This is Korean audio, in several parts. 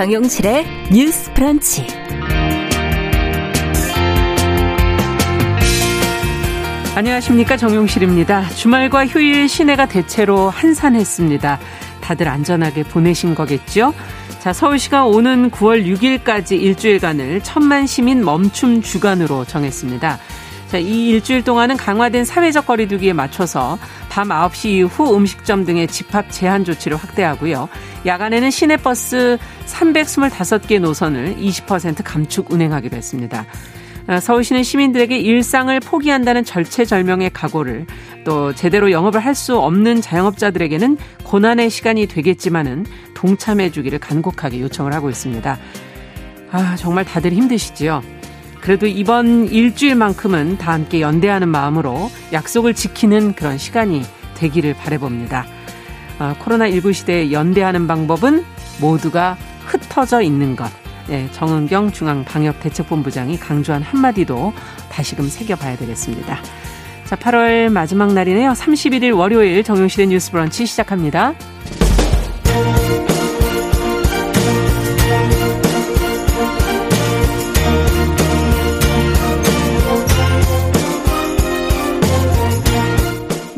정용실의 뉴스 프런치. 안녕하십니까 정용실입니다. 주말과 휴일 시내가 대체로 한산했습니다. 다들 안전하게 보내신 거겠죠? 자, 서울시가 오는 9월 6일까지 일주일간을 천만 시민 멈춤 주간으로 정했습니다. 자, 이 일주일 동안은 강화된 사회적 거리두기에 맞춰서 밤 9시 이후 음식점 등의 집합 제한 조치를 확대하고요. 야간에는 시내버스 325개 노선을 20% 감축 운행하기로 했습니다. 아, 서울시는 시민들에게 일상을 포기한다는 절체절명의 각오를 또 제대로 영업을 할 수 없는 자영업자들에게는 고난의 시간이 되겠지만은 동참해 주기를 간곡하게 요청을 하고 있습니다. 아, 정말 다들 힘드시지요? 그래도 이번 일주일만큼은 다 함께 연대하는 마음으로 약속을 지키는 그런 시간이 되기를 바래봅니다. 아, 코로나19 시대에 연대하는 방법은 모두가 흩어져 있는 것. 네, 정은경 중앙방역대책본부장이 강조한 한마디도 다시금 새겨봐야 되겠습니다. 자, 8월 마지막 날이네요. 31일 월요일 정용실의 뉴스 브런치 시작합니다.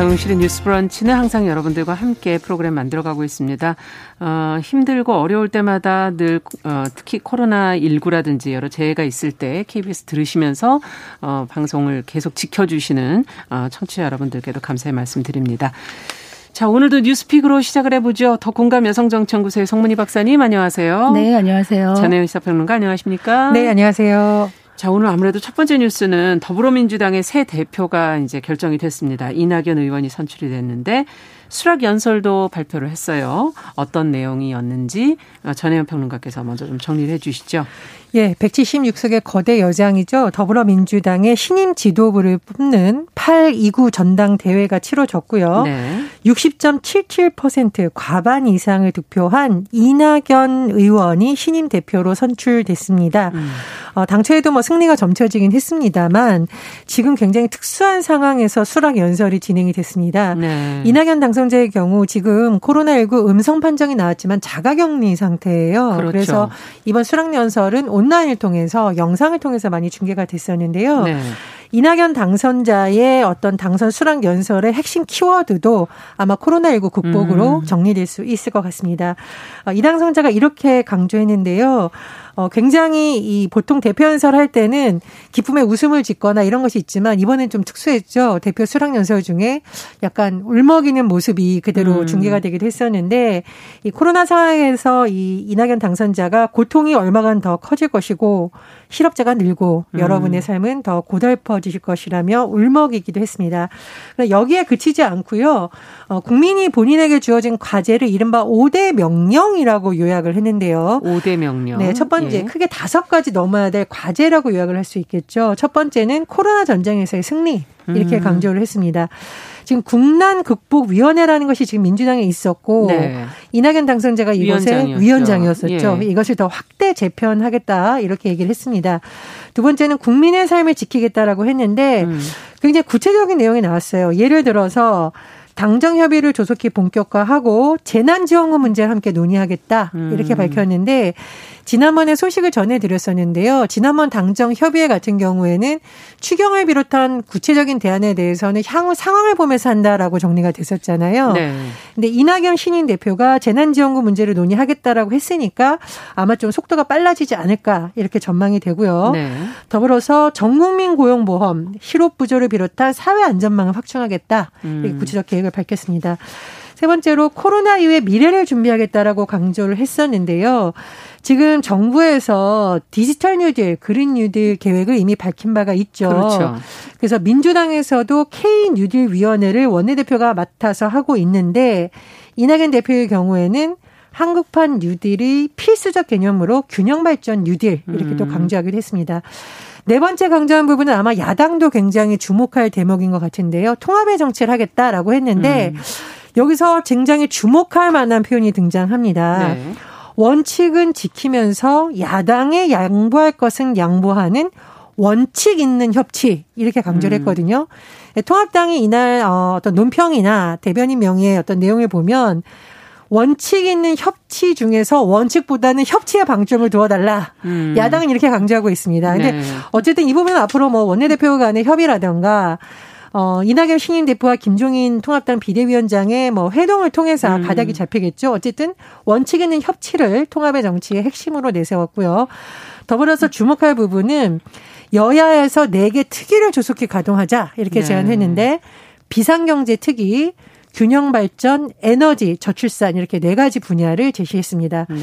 정용실의 뉴스 브런치는 항상 여러분들과 함께 프로그램 만들어가고 있습니다. 어, 힘들고 어려울 때마다 늘 어, 특히 코로나19라든지 여러 재해가 있을 때 KBS 들으시면서 어, 방송을 계속 지켜주시는 어, 청취자 여러분들께도 감사의 말씀 드립니다. 자, 오늘도 뉴스픽으로 시작을 해보죠. 더 공감 여성정치연구소의 성문희 박사님, 안녕하세요. 네, 안녕하세요. 전혜연 시사평론가, 안녕하십니까? 네, 안녕하세요. 자, 오늘 아무래도 첫 번째 뉴스는 더불어민주당의 새 대표가 이제 결정이 됐습니다. 이낙연 의원이 선출이 됐는데 수락 연설도 발표를 했어요. 어떤 내용이었는지 전혜연 평론가께서 먼저 좀 정리를 해 주시죠. 예, 176석의 거대 여장이죠. 더불어민주당의 신임 지도부를 뽑는 829 전당대회가 치러졌고요. 네. 60.77% 과반 이상을 득표한 이낙연 의원이 신임 대표로 선출됐습니다. 음. 어, 당초에도 뭐 승리가 점쳐지긴 했습니다만 지금 굉장히 특수한 상황에서 수락 연설이 진행이 됐습니다. 네. 이낙연 당선자의 경우 지금 코로나19 음성 판정이 나왔지만 자가격리 상태예요. 그렇죠. 그래서 이번 수락 연설은 온라인을 통해서 영상을 통해서 많이 중계가 됐었는데요. 네. 이낙연 당선자의 어떤 당선 수락 연설의 핵심 키워드도 아마 코로나19 극복으로 음. 정리될 수 있을 것 같습니다. 어, 이 당선자가 이렇게 강조했는데요. 어, 굉장히 이 보통 대표 연설 할 때는 기쁨의 웃음을 짓거나 이런 것이 있지만 이번엔 좀 특수했죠. 대표 수락 연설 중에 약간 울먹이는 모습이 그대로 음. 중계가 되기도 했었는데 이 코로나 상황에서 이 이낙연 당선자가 고통이 얼마간 더 커질 것이고 실업자가 늘고 음. 여러분의 삶은 더 고달퍼지실 것이라며 울먹이기도 했습니다. 여기에 그치지 않고요. 어, 국민이 본인에게 주어진 과제를 이른바 5대 명령이라고 요약을 했는데요. 5대 명령. 네, 첫 번째 예. 크게 다섯 가지 넘어야 될 과제라고 요약을 할 수 있겠죠. 첫 번째는 코로나 전쟁에서의 승리 이렇게 음. 강조를 했습니다. 지금 국난 극복 위원회라는 것이 지금 민주당에 있었고 네. 이낙연 당선자가 이것의 위원장이었었죠. 예. 이것을 더 확대 재편하겠다 이렇게 얘기를 했습니다. 두 번째는 국민의 삶을 지키겠다라고 했는데 음. 굉장히 구체적인 내용이 나왔어요. 예를 들어서 당정 협의를 조속히 본격화하고 재난지원금 문제를 함께 논의하겠다 이렇게 음. 밝혔는데 지난번에 소식을 전해드렸었는데요. 지난번 당정 협의회 같은 경우에는 추경을 비롯한 구체적인 대안에 대해서는 향후 상황을 보면서 한다라고 정리가 됐었잖아요. 네. 근데 이낙연 신인 대표가 재난지원금 문제를 논의하겠다라고 했으니까 아마 좀 속도가 빨라지지 않을까 이렇게 전망이 되고요. 네. 더불어서 전국민 고용보험, 실업부조를 비롯한 사회 안전망을 확충하겠다 이렇게 음. 구체적 계획을 밝혔습니다. 세 번째로 코로나 이후의 미래를 준비하겠다라고 강조를 했었는데요. 지금 정부에서 디지털 뉴딜, 그린 뉴딜 계획을 이미 밝힌 바가 있죠. 그렇죠. 그래서 민주당에서도 K 뉴딜 위원회를 원내대표가 맡아서 하고 있는데 이낙연 대표의 경우에는 한국판 뉴딜이 필수적 개념으로 균형 발전 뉴딜 이렇게 음. 또 강조하기도 했습니다. 네 번째 강조한 부분은 아마 야당도 굉장히 주목할 대목인 것 같은데요. 통합의 정치를 하겠다라고 했는데 음. 여기서 굉장히 주목할 만한 표현이 등장합니다. 네. 원칙은 지키면서 야당에 양보할 것은 양보하는 원칙 있는 협치 이렇게 강조를 음. 했거든요. 음. 통합당이 이날 어, 어떤 논평이나 대변인 명의의 어떤 내용을 보면 원칙 있는 협치 중에서 원칙보다는 협치에 방점을 두어달라. 음. 야당은 이렇게 강조하고 있습니다. 근데 네. 어쨌든 이 부분은 앞으로 뭐 원내대표 간의 협의라든가 어, 이낙연 신임 대표와 김종인 통합당 비대위원장의 뭐 회동을 통해서 음. 가닥이 잡히겠죠. 어쨌든 원칙 있는 협치를 통합의 정치의 핵심으로 내세웠고요. 더불어서 주목할 부분은 여야에서 4개 특위를 조속히 가동하자 이렇게 네. 제안했는데 비상경제 특위, 균형 발전, 에너지, 저출산 이렇게 네 가지 분야를 제시했습니다. 네.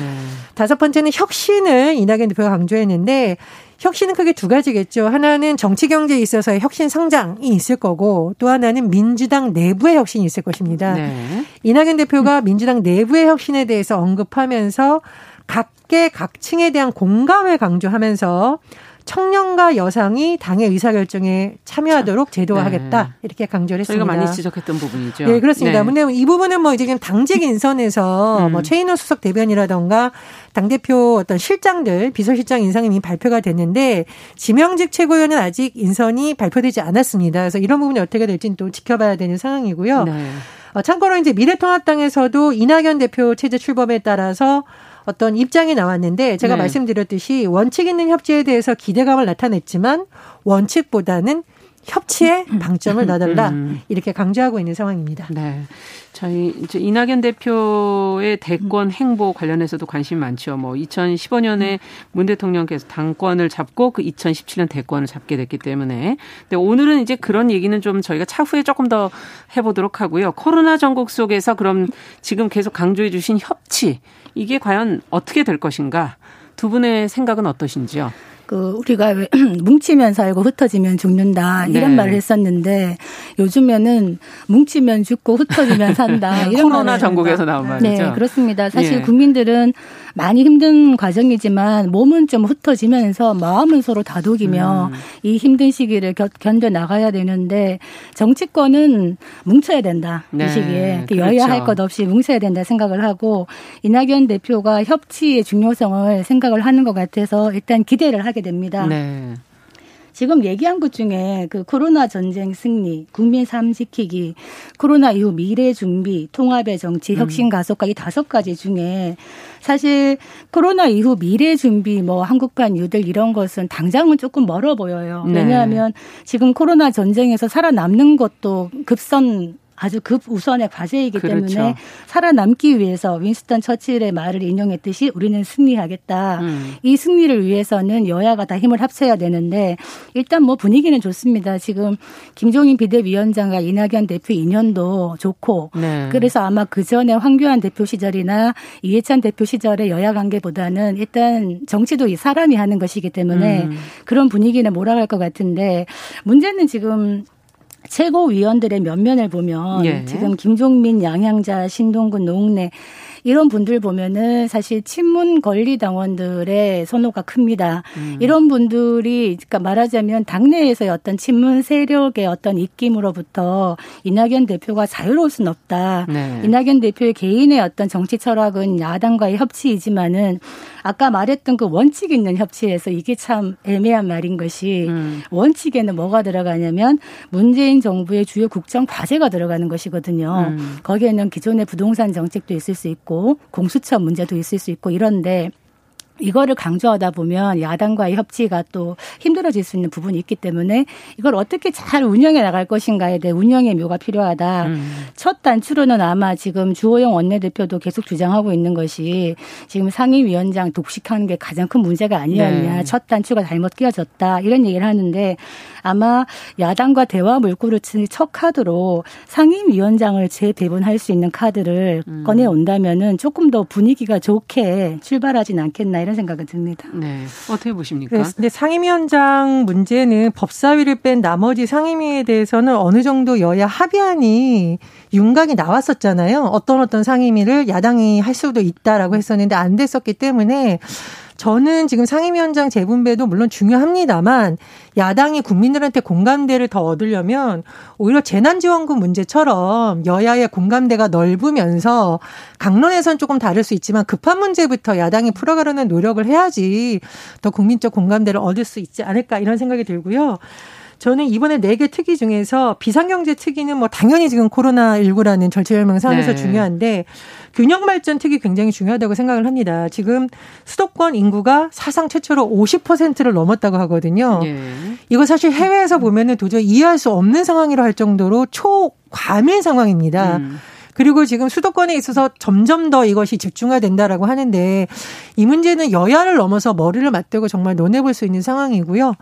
다섯 번째는 혁신을 이낙연 대표가 강조했는데 혁신은 크게 두 가지겠죠. 하나는 정치 경제에 있어서의 혁신 성장이 있을 거고 또 하나는 민주당 내부의 혁신이 있을 것입니다. 네. 이낙연 대표가 민주당 내부의 혁신에 대해서 언급하면서 각계 각층에 대한 공감을 강조하면서 청년과 여성이 당의 의사결정에 참여하도록 제도화하겠다 네. 이렇게 강조를 했습니다. 저희가 많이 지적했던 부분이죠. 네, 그렇습니다. 네. 근데 이 부분은 뭐 이제 그냥 당직 인선에서 음. 뭐 최인호 수석 대변이라던가 당 대표 어떤 실장들 비서실장 인상이 이미 발표가 됐는데 지명직 최고위원은 아직 인선이 발표되지 않았습니다. 그래서 이런 부분이 어떻게 될지는 또 지켜봐야 되는 상황이고요. 네. 어, 참고로 이제 미래통합당에서도 이낙연 대표 체제 출범에 따라서 어떤 입장이 나왔는데 제가 네. 말씀드렸듯이 원칙 있는 협치에 대해서 기대감을 나타냈지만 원칙보다는 협치에 음. 방점을 놔달라 음. 이렇게 강조하고 있는 상황입니다. 네. 저희 이제 이낙연 대표의 대권 행보 관련해서도 관심이 많죠. 뭐 2015년에 문 대통령께서 당권을 잡고 그 2017년 대권을 잡게 됐기 때문에. 근데 오늘은 이제 그런 얘기는 좀 저희가 차후에 조금 더 해보도록 하고요. 코로나 전국 속에서 그럼 지금 계속 강조해 주신 협치 이게 과연 어떻게 될 것인가? 두 분의 생각은 어떠신지요? 그 우리가 왜 뭉치면 살고 흩어지면 죽는다 이런 네. 말을 했었는데 요즘에는 뭉치면 죽고 흩어지면 산다 이런 코로나 전국에서 나온 말이죠. 네, 그렇습니다. 사실 예. 국민들은 많이 힘든 과정이지만 몸은 좀 흩어지면서 마음은 서로 다독이며 음. 이 힘든 시기를 견뎌 나가야 되는데 정치권은 뭉쳐야 된다 네. 이 시기에 그렇죠. 여야 할 것 없이 뭉쳐야 된다 생각을 하고 이낙연 대표가 협치의 중요성을 생각을 하는 것 같아서 일단 기대를 하게 됩니다. 네. 지금 얘기한 것 중에 그 코로나 전쟁 승리, 국민 삶 지키기, 코로나 이후 미래 준비, 통합의 정치, 음. 혁신 가속화 이 다섯 가지 중에 사실 코로나 이후 미래 준비 뭐 한국판 유들 이런 것은 당장은 조금 멀어 보여요. 네. 왜냐하면 지금 코로나 전쟁에서 살아남는 것도 급선 아주 급우선의 과제이기 그렇죠. 때문에 살아남기 위해서 윈스턴 처칠의 말을 인용했듯이 우리는 승리하겠다. 음. 이 승리를 위해서는 여야가 다 힘을 합쳐야 되는데 일단 뭐 분위기는 좋습니다. 지금 김종인 비대위원장과 이낙연 대표 인연도 좋고 네. 그래서 아마 그 전에 황교안 대표 시절이나 이해찬 대표 시절의 여야 관계보다는 일단 정치도 이 사람이 하는 것이기 때문에 음. 그런 분위기는 몰아갈 것 같은데 문제는 지금 최고위원들의 면면을 보면 예. 지금 김종민, 양양자, 신동근, 노웅래 이런 분들 보면은 사실 친문 권리 당원들의 선호가 큽니다. 음. 이런 분들이 그러니까 말하자면 당내에서의 어떤 친문 세력의 어떤 입김으로부터 이낙연 대표가 자유로울 수는 없다. 네. 이낙연 대표의 개인의 어떤 정치 철학은 야당과의 협치이지만은 아까 말했던 그 원칙 있는 협치에서 이게 참 애매한 말인 것이 음. 원칙에는 뭐가 들어가냐면 문재인 정부의 주요 국정 과제가 들어가는 것이거든요. 음. 거기에는 기존의 부동산 정책도 있을 수 있고 공수처 문제도 있을 수 있고 이런데 이거를 강조하다 보면 야당과의 협치가 또 힘들어질 수 있는 부분이 있기 때문에 이걸 어떻게 잘 운영해 나갈 것인가에 대해 운영의 묘가 필요하다. 음. 첫 단추로는 아마 지금 주호영 원내대표도 계속 주장하고 있는 것이 지금 상임위원장 독식하는 게 가장 큰 문제가 아니었냐. 네. 첫 단추가 잘못 끼어졌다. 이런 얘기를 하는데 아마 야당과 대화 물꼬를 치는 첫 카드로 상임위원장을 재배분할 수 있는 카드를 음. 꺼내 온다면은 조금 더 분위기가 좋게 출발하진 않겠나 이런 생각은 듭니다. 네. 어떻게 보십니까? 네, 근데 상임위원장 문제는 법사위를 뺀 나머지 상임위에 대해서는 어느 정도 여야 합의안이 윤곽이 나왔었잖아요. 어떤 어떤 상임위를 야당이 할 수도 있다라고 했었는데 안 됐었기 때문에 저는 지금 상임위원장 재분배도 물론 중요합니다만 야당이 국민들한테 공감대를 더 얻으려면 오히려 재난지원금 문제처럼 여야의 공감대가 넓으면서 강론에선 조금 다를 수 있지만 급한 문제부터 야당이 풀어가려는 노력을 해야지 더 국민적 공감대를 얻을 수 있지 않을까 이런 생각이 들고요. 저는 이번에 네 개 특위 중에서 비상경제 특위는 뭐 당연히 지금 코로나19라는 절체절명 상황에서 네. 중요한데 균형 발전 특위 굉장히 중요하다고 생각을 합니다. 지금 수도권 인구가 사상 최초로 50%를 넘었다고 하거든요. 네. 이거 사실 해외에서 보면은 도저히 이해할 수 없는 상황이라 할 정도로 초과밀 상황입니다. 음. 그리고 지금 수도권에 있어서 점점 더 이것이 집중화된다라고 하는데 이 문제는 여야를 넘어서 머리를 맞대고 정말 논해볼 수 있는 상황이고요.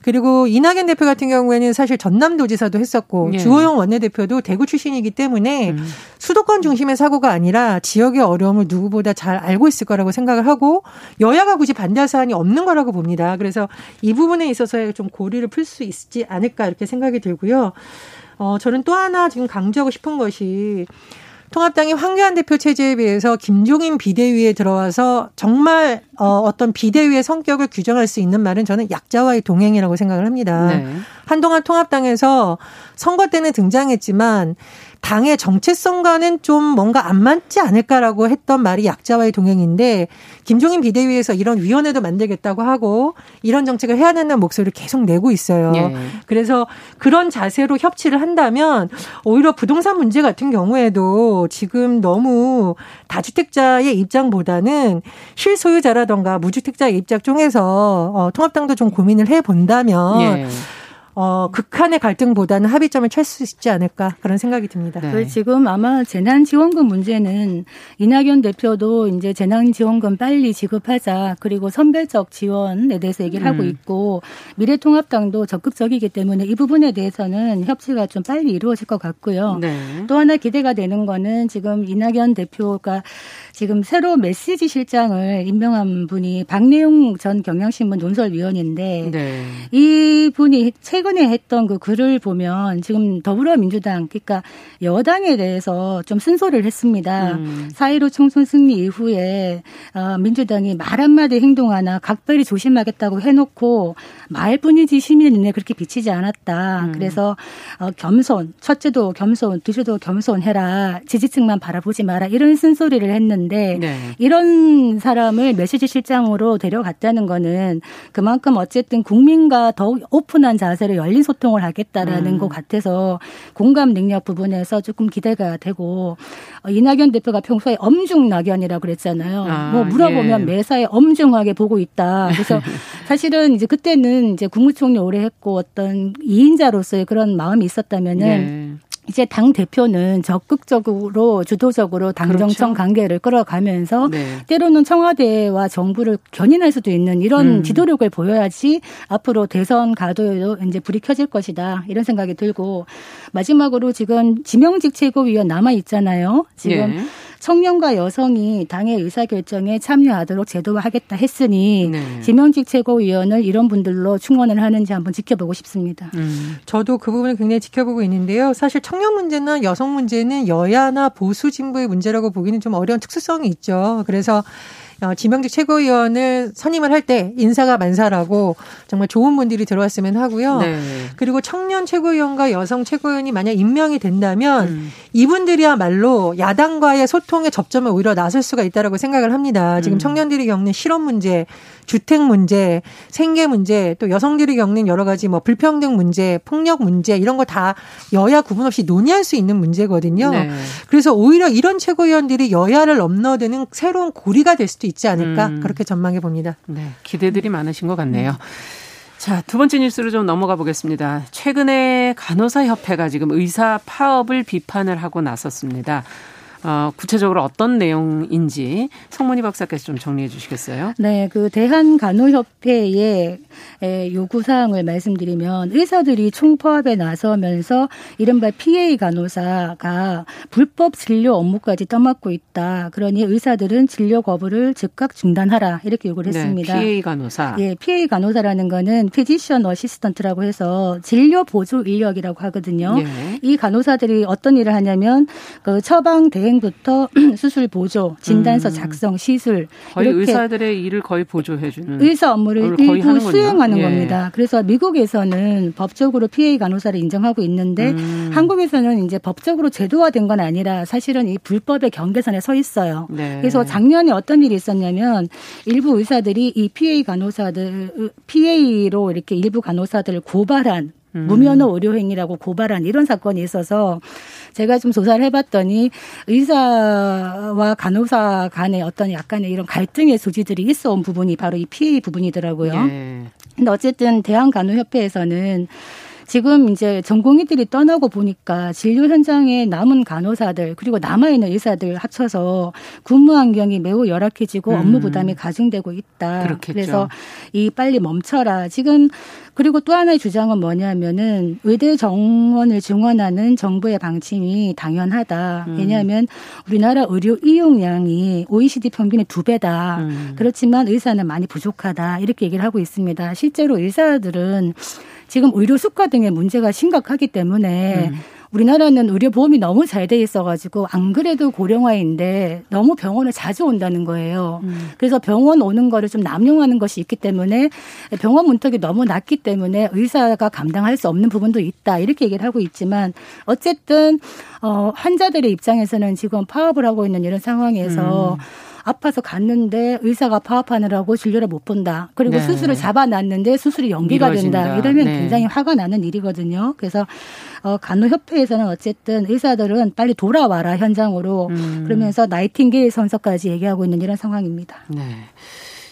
그리고 이낙연 대표 같은 경우에는 사실 전남도지사도 했었고 예. 주호영 원내대표도 대구 출신이기 때문에 음. 수도권 중심의 사고가 아니라 지역의 어려움을 누구보다 잘 알고 있을 거라고 생각을 하고 여야가 굳이 반대할 사안이 없는 거라고 봅니다. 그래서 이 부분에 있어서 좀 고리를 풀 수 있지 않을까 이렇게 생각이 들고요. 어, 저는 또 하나 지금 강조하고 싶은 것이 통합당이 황교안 대표 체제에 비해서 김종인 비대위에 들어와서 정말 어, 어떤 비대위의 성격을 규정할 수 있는 말은 저는 약자와의 동행이라고 생각을 합니다. 네. 한동안 통합당에서 선거 때는 등장했지만 당의 정체성과는 좀 뭔가 안 맞지 않을까라고 했던 말이 약자와의 동행인데 김종인 비대위에서 이런 위원회도 만들겠다고 하고 이런 정책을 해야 된다는 목소리를 계속 내고 있어요. 네. 그래서 그런 자세로 협치를 한다면 오히려 부동산 문제 같은 경우에도 지금 너무 다주택자의 입장보다는 실소유자라던가 무주택자의 입장 중에서 어, 통합당도 좀 고민을 해 본다면 네. 어, 극한의 갈등보다는 합의점을 찾을 수 있지 않을까 그런 생각이 듭니다. 네. 지금 아마 재난지원금 문제는 이낙연 대표도 이제 재난지원금 빨리 지급하자 그리고 선별적 지원에 대해서 얘기를 음. 하고 있고 미래통합당도 적극적이기 때문에 이 부분에 대해서는 협치가 좀 빨리 이루어질 것 같고요. 네. 또 하나 기대가 되는 거는 지금 이낙연 대표가 지금 새로 메시지 실장을 임명한 분이 박내용 전 경향신문 논설위원인데 네. 이 분이 최근 에 했던 그 글을 보면 지금 더불어민주당 그러니까 여당에 대해서 좀 쓴소리를 했습니다. 음. 4.15 총선 승리 이후에 어, 민주당이 말 한마디 행동 하나 각별히 조심하겠다고 해놓고 말뿐이지 시민의 눈에 그렇게 비치지 않았다. 음. 그래서 어, 겸손, 첫째도 겸손, 둘째도 겸손해라. 지지층만 바라보지 마라. 이런 쓴소리를 했는데 네. 이런 사람을 메시지 실장으로 데려갔다는 거는 그만큼 어쨌든 국민과 더욱 오픈한 자세로 열린 소통을 하겠다라는 음. 것 같아서 공감 능력 부분에서 조금 기대가 되고 어, 이낙연 대표가 평소에 엄중 낙연이라고 그랬잖아요. 아, 뭐 물어보면 예. 매사에 엄중하게 보고 있다. 그래서 사실은 이제 그때는 이제 국무총리 오래 했고 어떤 이인자로서의 그런 마음이 있었다면은 예. 이제 당 대표는 적극적으로 주도적으로 당 정청 그렇죠. 관계를 끌어가면서 네. 때로는 청와대와 정부를 견인할 수도 있는 이런 음. 지도력을 보여야지 앞으로 대선 가도에도 이제 불이 켜질 것이다 이런 생각이 들고 마지막으로 지금 지명직 최고위원 남아 있잖아요. 지금 예. 청년과 여성이 당의 의사결정에 참여하도록 제도화하겠다 했으니 네. 지명직 최고위원을 이런 분들로 충원을 하는지 한번 지켜보고 싶습니다. 음. 저도 그 부분을 굉장히 지켜보고 있는데요. 사실 청년 문제나 여성 문제는 여야나 보수 진보의 문제라고 보기는 좀 어려운 특수성이 있죠. 그래서 어, 지명직 최고위원을 선임을 할 때 인사가 만사라고 정말 좋은 분들이 들어왔으면 하고요. 네. 그리고 청년 최고위원과 여성 최고위원이 만약 임명이 된다면 음. 이분들이야말로 야당과의 소통의 접점을 오히려 나설 수가 있다라고 생각을 합니다. 지금 음. 청년들이 겪는 실업 문제, 주택 문제, 생계 문제, 또 여성들이 겪는 여러 가지 뭐 불평등 문제, 폭력 문제 이런 거 다 여야 구분 없이 논의할 수 있는 문제거든요. 네. 그래서 오히려 이런 최고위원들이 여야를 넘나드는 새로운 고리가 될 수도 있지 않을까 음. 그렇게 전망해 봅니다. 네, 기대들이 많으신 것 같네요. 자, 두 번째 뉴스로 좀 넘어가 보겠습니다. 최근에 간호사 협회가 지금 의사 파업을 비판을 하고 나섰습니다. 어, 구체적으로 어떤 내용인지 성문희 박사께서 좀 정리해 주시겠어요? 네, 그 대한간호협회의 요구 사항을 말씀드리면 의사들이 총파업에 나서면서 이른바 PA 간호사가 불법 진료 업무까지 떠맡고 있다. 그러니 의사들은 진료 거부를 즉각 중단하라 이렇게 요구를 네, 했습니다. 네, PA 간호사. 예, PA 간호사라는 거는 physician assistant라고 해서 진료 보조 인력이라고 하거든요. 예. 이 간호사들이 어떤 일을 하냐면 그 처방 대 대행부터 수술 보조, 진단서 음. 작성, 시술 거의 의사들의 일을 거의 보조해 주는 의사 업무를 일부 수행하는 예. 겁니다. 그래서 미국에서는 법적으로 PA 간호사를 인정하고 있는데 음. 한국에서는 이제 법적으로 제도화된 건 아니라 사실은 이 불법의 경계선에 서 있어요. 네. 그래서 작년에 어떤 일이 있었냐면 일부 의사들이 이 PA 간호사들 PA로 이렇게 일부 간호사들을 고발한 음. 무면허 의료행위라고 고발한 이런 사건이 있어서 제가 좀 조사를 해봤더니 의사와 간호사 간의 어떤 약간의 이런 갈등의 소지들이 있어 온 부분이 바로 이 피해 부분이더라고요. 네. 근데 어쨌든 대한간호협회에서는 지금 이제 전공의들이 떠나고 보니까 진료 현장에 남은 간호사들 그리고 남아있는 의사들 합쳐서 근무 환경이 매우 열악해지고 음. 업무 부담이 가중되고 있다. 그렇겠죠. 그래서 이 빨리 멈춰라. 지금 그리고 또 하나의 주장은 뭐냐면은 의대 정원을 증원하는 정부의 방침이 당연하다. 음. 왜냐하면 우리나라 의료 이용량이 OECD 평균의 두 배다. 음. 그렇지만 의사는 많이 부족하다. 이렇게 얘기를 하고 있습니다. 실제로 의사들은 지금 의료 수가 등의 문제가 심각하기 때문에 음. 우리나라는 의료보험이 너무 잘 돼 있어가지고 안 그래도 고령화인데 너무 병원을 자주 온다는 거예요. 음. 그래서 병원 오는 거를 좀 남용하는 것이 있기 때문에 병원 문턱이 너무 낮기 때문에 의사가 감당할 수 없는 부분도 있다 이렇게 얘기를 하고 있지만 어쨌든 어 환자들의 입장에서는 지금 파업을 하고 있는 이런 상황에서 음. 아파서 갔는데 의사가 파업하느라고 진료를 못 본다. 그리고 네. 수술을 잡아놨는데 수술이 연기가 미뤄진다. 된다. 이러면 네. 굉장히 화가 나는 일이거든요. 그래서 어, 간호협회에서는 어쨌든 의사들은 빨리 돌아와라 현장으로 음. 그러면서 나이팅게일 선서까지 얘기하고 있는 이런 상황입니다. 네.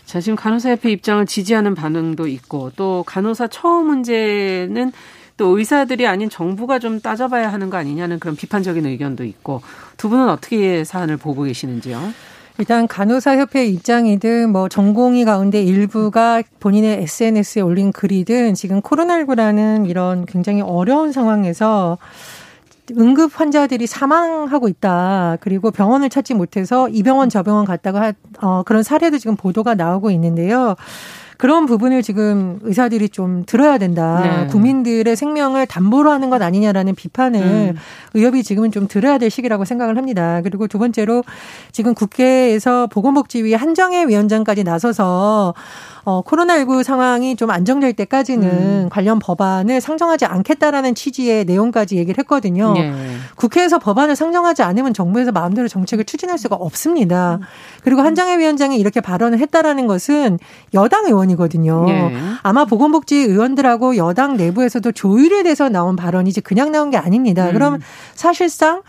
자, 지금 간호사협회 입장을 지지하는 반응도 있고 또 간호사 처우 문제는 또 의사들이 아닌 정부가 좀 따져봐야 하는 거 아니냐는 그런 비판적인 의견도 있고 두 분은 어떻게 사안을 보고 계시는지요? 일단 간호사 협회 입장이든 뭐 전공의 가운데 일부가 본인의 SNS에 올린 글이든 지금 코로나19라는 이런 굉장히 어려운 상황에서 응급 환자들이 사망하고 있다. 그리고 병원을 찾지 못해서 이 병원 저 병원 갔다가 하, 어, 그런 사례도 지금 보도가 나오고 있는데요. 그런 부분을 지금 의사들이 좀 들어야 된다. 네. 국민들의 생명을 담보로 하는 것 아니냐라는 비판을 음. 의협이 지금은 좀 들어야 될 시기라고 생각을 합니다. 그리고 두 번째로 지금 국회에서 보건복지위 한정혜 위원장까지 나서서 어, 코로나19 상황이 좀 안정될 때까지는 음. 관련 법안을 상정하지 않겠다라는 취지의 내용까지 얘기를 했거든요. 네. 국회에서 법안을 상정하지 않으면 정부에서 마음대로 정책을 추진할 수가 없습니다. 음. 그리고 한장혜 위원장이 이렇게 발언을 했다라는 것은 여당 의원이거든요. 네. 아마 보건복지 의원들하고 여당 내부에서도 조율에 대해서 나온 발언이지 그냥 나온 게 아닙니다. 음. 그럼 사실상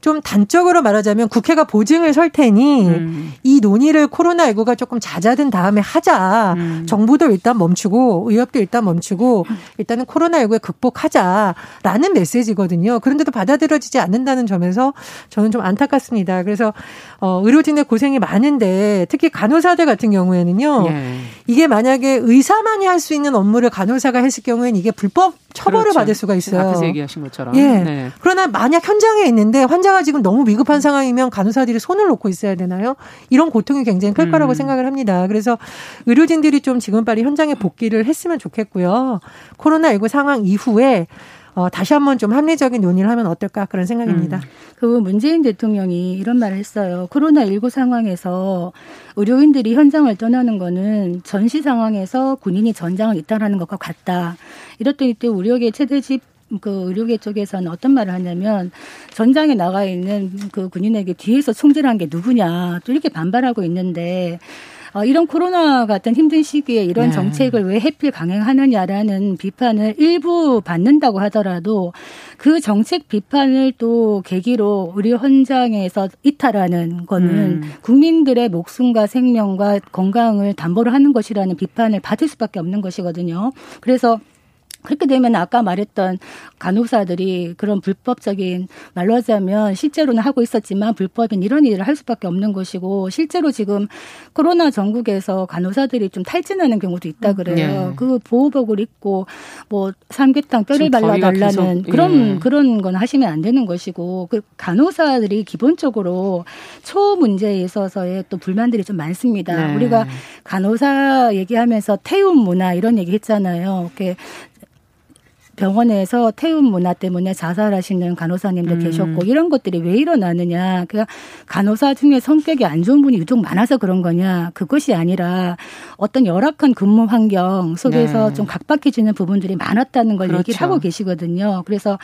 좀 단적으로 말하자면 국회가 보증을 설 테니 음. 이 논의를 코로나19가 조금 잦아든 다음에 하자. 음. 정부도 일단 멈추고 의협도 일단 멈추고 일단은 코로나19에 극복하자라는 메시지거든요. 그런데도 받아들여지지 않는다는 점에서 저는 좀 안타깝습니다. 그래서 어 의료진의 고생이 많은데 특히 간호사들 같은 경우에는요. 예. 이게 만약에 의사만이 할 수 있는 업무를 간호사가 했을 경우에는 이게 불법 처벌을 그렇죠. 받을 수가 있어요. 앞에서 얘기하신 것처럼. 예. 네. 그러나 만약 현장에 있는데 환자가 지금 너무 위급한 상황이면 간호사들이 손을 놓고 있어야 되나요? 이런 고통이 굉장히 클 거라고 음. 생각을 합니다. 그래서 의료진들이 좀 지금 빨리 현장에 복귀를 했으면 좋겠고요. 코로나19 상황 이후에 어, 다시 한번 좀 합리적인 논의를 하면 어떨까 그런 생각입니다. 음. 그 문재인 대통령이 이런 말을 했어요. 코로나19 상황에서 의료인들이 현장을 떠나는 거는 전시 상황에서 군인이 전장을 이탈하는 것과 같다. 이렇더니 또 우려계 최대 집 그 의료계 쪽에서는 어떤 말을 하냐면 전장에 나가 있는 그 군인에게 뒤에서 총질한 게 누구냐 또 이렇게 반발하고 있는데 어, 이런 코로나 같은 힘든 시기에 이런 네. 정책을 왜 해필 강행하느냐라는 비판을 일부 받는다고 하더라도 그 정책 비판을 또 계기로 우리 현장에서 이탈하는 거는 음. 국민들의 목숨과 생명과 건강을 담보로 하는 것이라는 비판을 받을 수밖에 없는 것이거든요. 그래서 그렇게 되면 아까 말했던 간호사들이 그런 불법적인 말로 하자면 실제로는 하고 있었지만 불법인 이런 일을 할 수밖에 없는 것이고 실제로 지금 코로나 전국에서 간호사들이 좀 탈진하는 경우도 있다 그래요. 네. 그 보호복을 입고 뭐 삼계탕 뼈를 발라 달라는 그런 예. 그런 건 하시면 안 되는 것이고 그 간호사들이 기본적으로 초 문제에 있어서의 또 불만들이 좀 많습니다. 네. 우리가 간호사 얘기하면서 태움 문화 이런 얘기 했잖아요. 이렇게 병원에서 태움 문화 때문에 자살하시는 간호사님도 음. 계셨고 이런 것들이 왜 일어나느냐. 그러니까 간호사 중에 성격이 안 좋은 분이 유독 많아서 그런 거냐. 그것이 아니라 어떤 열악한 근무 환경 속에서 네. 좀 각박해지는 부분들이 많았다는 걸 그렇죠. 얘기를 하고 계시거든요. 그래서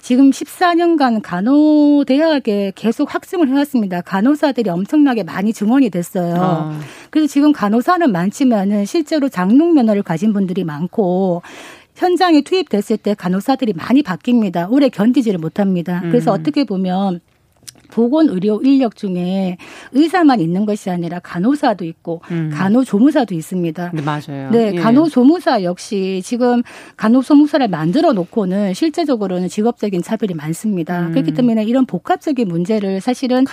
지금 14년간 간호대학에 계속 학생을 해왔습니다. 간호사들이 엄청나게 많이 증원이 됐어요. 아. 그래서 지금 간호사는 많지만은 실제로 장롱 면허를 가진 분들이 많고 현장에 투입됐을 때 간호사들이 많이 바뀝니다. 오래 견디지를 못합니다. 그래서 음. 어떻게 보면 보건 의료 인력 중에 의사만 있는 것이 아니라 간호사도 있고 음. 간호조무사도 있습니다. 네, 맞아요. 네, 예. 간호조무사 역시 지금 간호조무사를 만들어 놓고는 실제적으로는 직업적인 차별이 많습니다. 음. 그렇기 때문에 이런 복합적인 문제를 사실은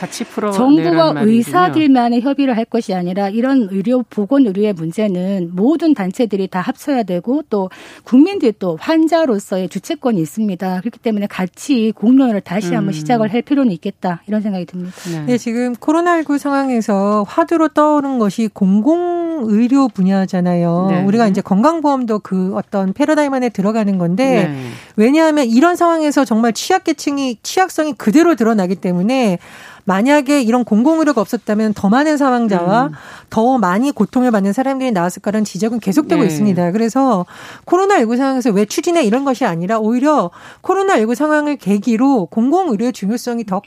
정부와 의사들만의 협의를 할 것이 아니라 이런 의료 보건 의료의 문제는 모든 단체들이 다 합쳐야 되고 또 국민들도 환자로서의 주체권이 있습니다. 그렇기 때문에 같이 공론을 다시 한번 음. 시작을 할 필요는 있겠다. 이런 생각이 듭니다. 네. 네, 지금 코로나19 상황에서 화두로 떠오른 것이 공공 의료 분야잖아요. 네. 우리가 이제 건강보험도 그 어떤 패러다임 안에 들어가는 건데 네. 왜냐하면 이런 상황에서 정말 취약계층이 취약성이 그대로 드러나기 때문에 만약에 이런 공공의료가 없었다면 더 많은 사망자와 음. 더 많이 고통을 받는 사람들이 나왔을 거라는 지적은 계속되고 네. 있습니다. 그래서 코로나19 상황에서 왜 추진해 이런 것이 아니라 오히려 코로나19 상황을 계기로 공공의료의 중요성이 더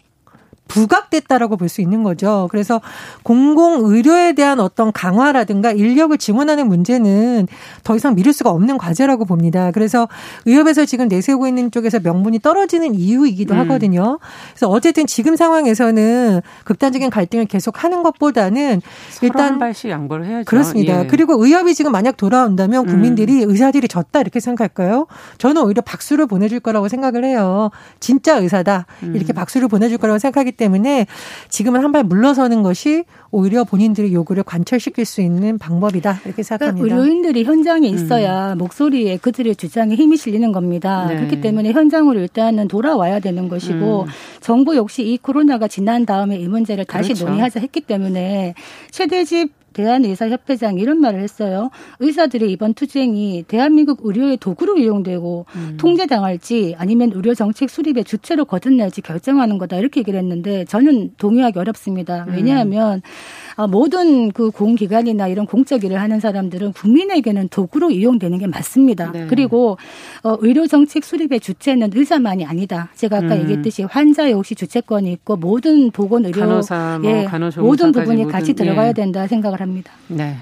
부각됐다라고 볼 수 있는 거죠. 그래서 공공 의료에 대한 어떤 강화라든가 인력을 지원하는 문제는 더 이상 미룰 수가 없는 과제라고 봅니다. 그래서 의협에서 지금 내세우고 있는 쪽에서 명분이 떨어지는 이유이기도 음. 하거든요. 그래서 어쨌든 지금 상황에서는 극단적인 갈등을 계속 하는 것보다는 일단 발씩 양보를 해야죠. 그렇습니다. 예. 그리고 의협이 지금 만약 돌아온다면 국민들이 음. 의사들이 졌다 이렇게 생각할까요? 저는 오히려 박수를 보내줄 거라고 생각을 해요. 진짜 의사다 이렇게 음. 박수를 보내줄 거라고 생각하기 때문에 때문에 지금은 한 발 물러서는 것이 오히려 본인들의 요구를 관철시킬 수 있는 방법이다 이렇게 생각합니다. 그러니까 의료인들이 현장에 음. 있어야 음. 목소리에 그들의 주장에 힘이 실리는 겁니다. 네. 그렇기 때문에 현장으로 일단은 돌아와야 되는 것이고 음. 정부 역시 이 코로나가 지난 다음에 이 문제를 다시 그렇죠. 논의하자 했기 때문에 최대집 대한의사협회장 이런 말을 했어요. 의사들의 이번 투쟁이 대한민국 의료의 도구로 이용되고 음. 통제당할지 아니면 의료 정책 수립의 주체로 거듭날지 결정하는 거다 이렇게 얘기를 했는데 저는 동의하기 어렵습니다. 음. 왜냐하면 음. 아, 모든 그 공기관이나 이런 공적 일을 하는 사람들은 국민에게는 도구로 이용되는 게 맞습니다. 네. 그리고 어, 의료 정책 수립의 주체는 의사만이 아니다. 제가 아까 음. 얘기했듯이 환자 역시 주체권이 있고 모든 보건 의료 간호사, 뭐 예, 모든 부분이 모든, 같이 들어가야 예. 된다 생각을 합니다. 네.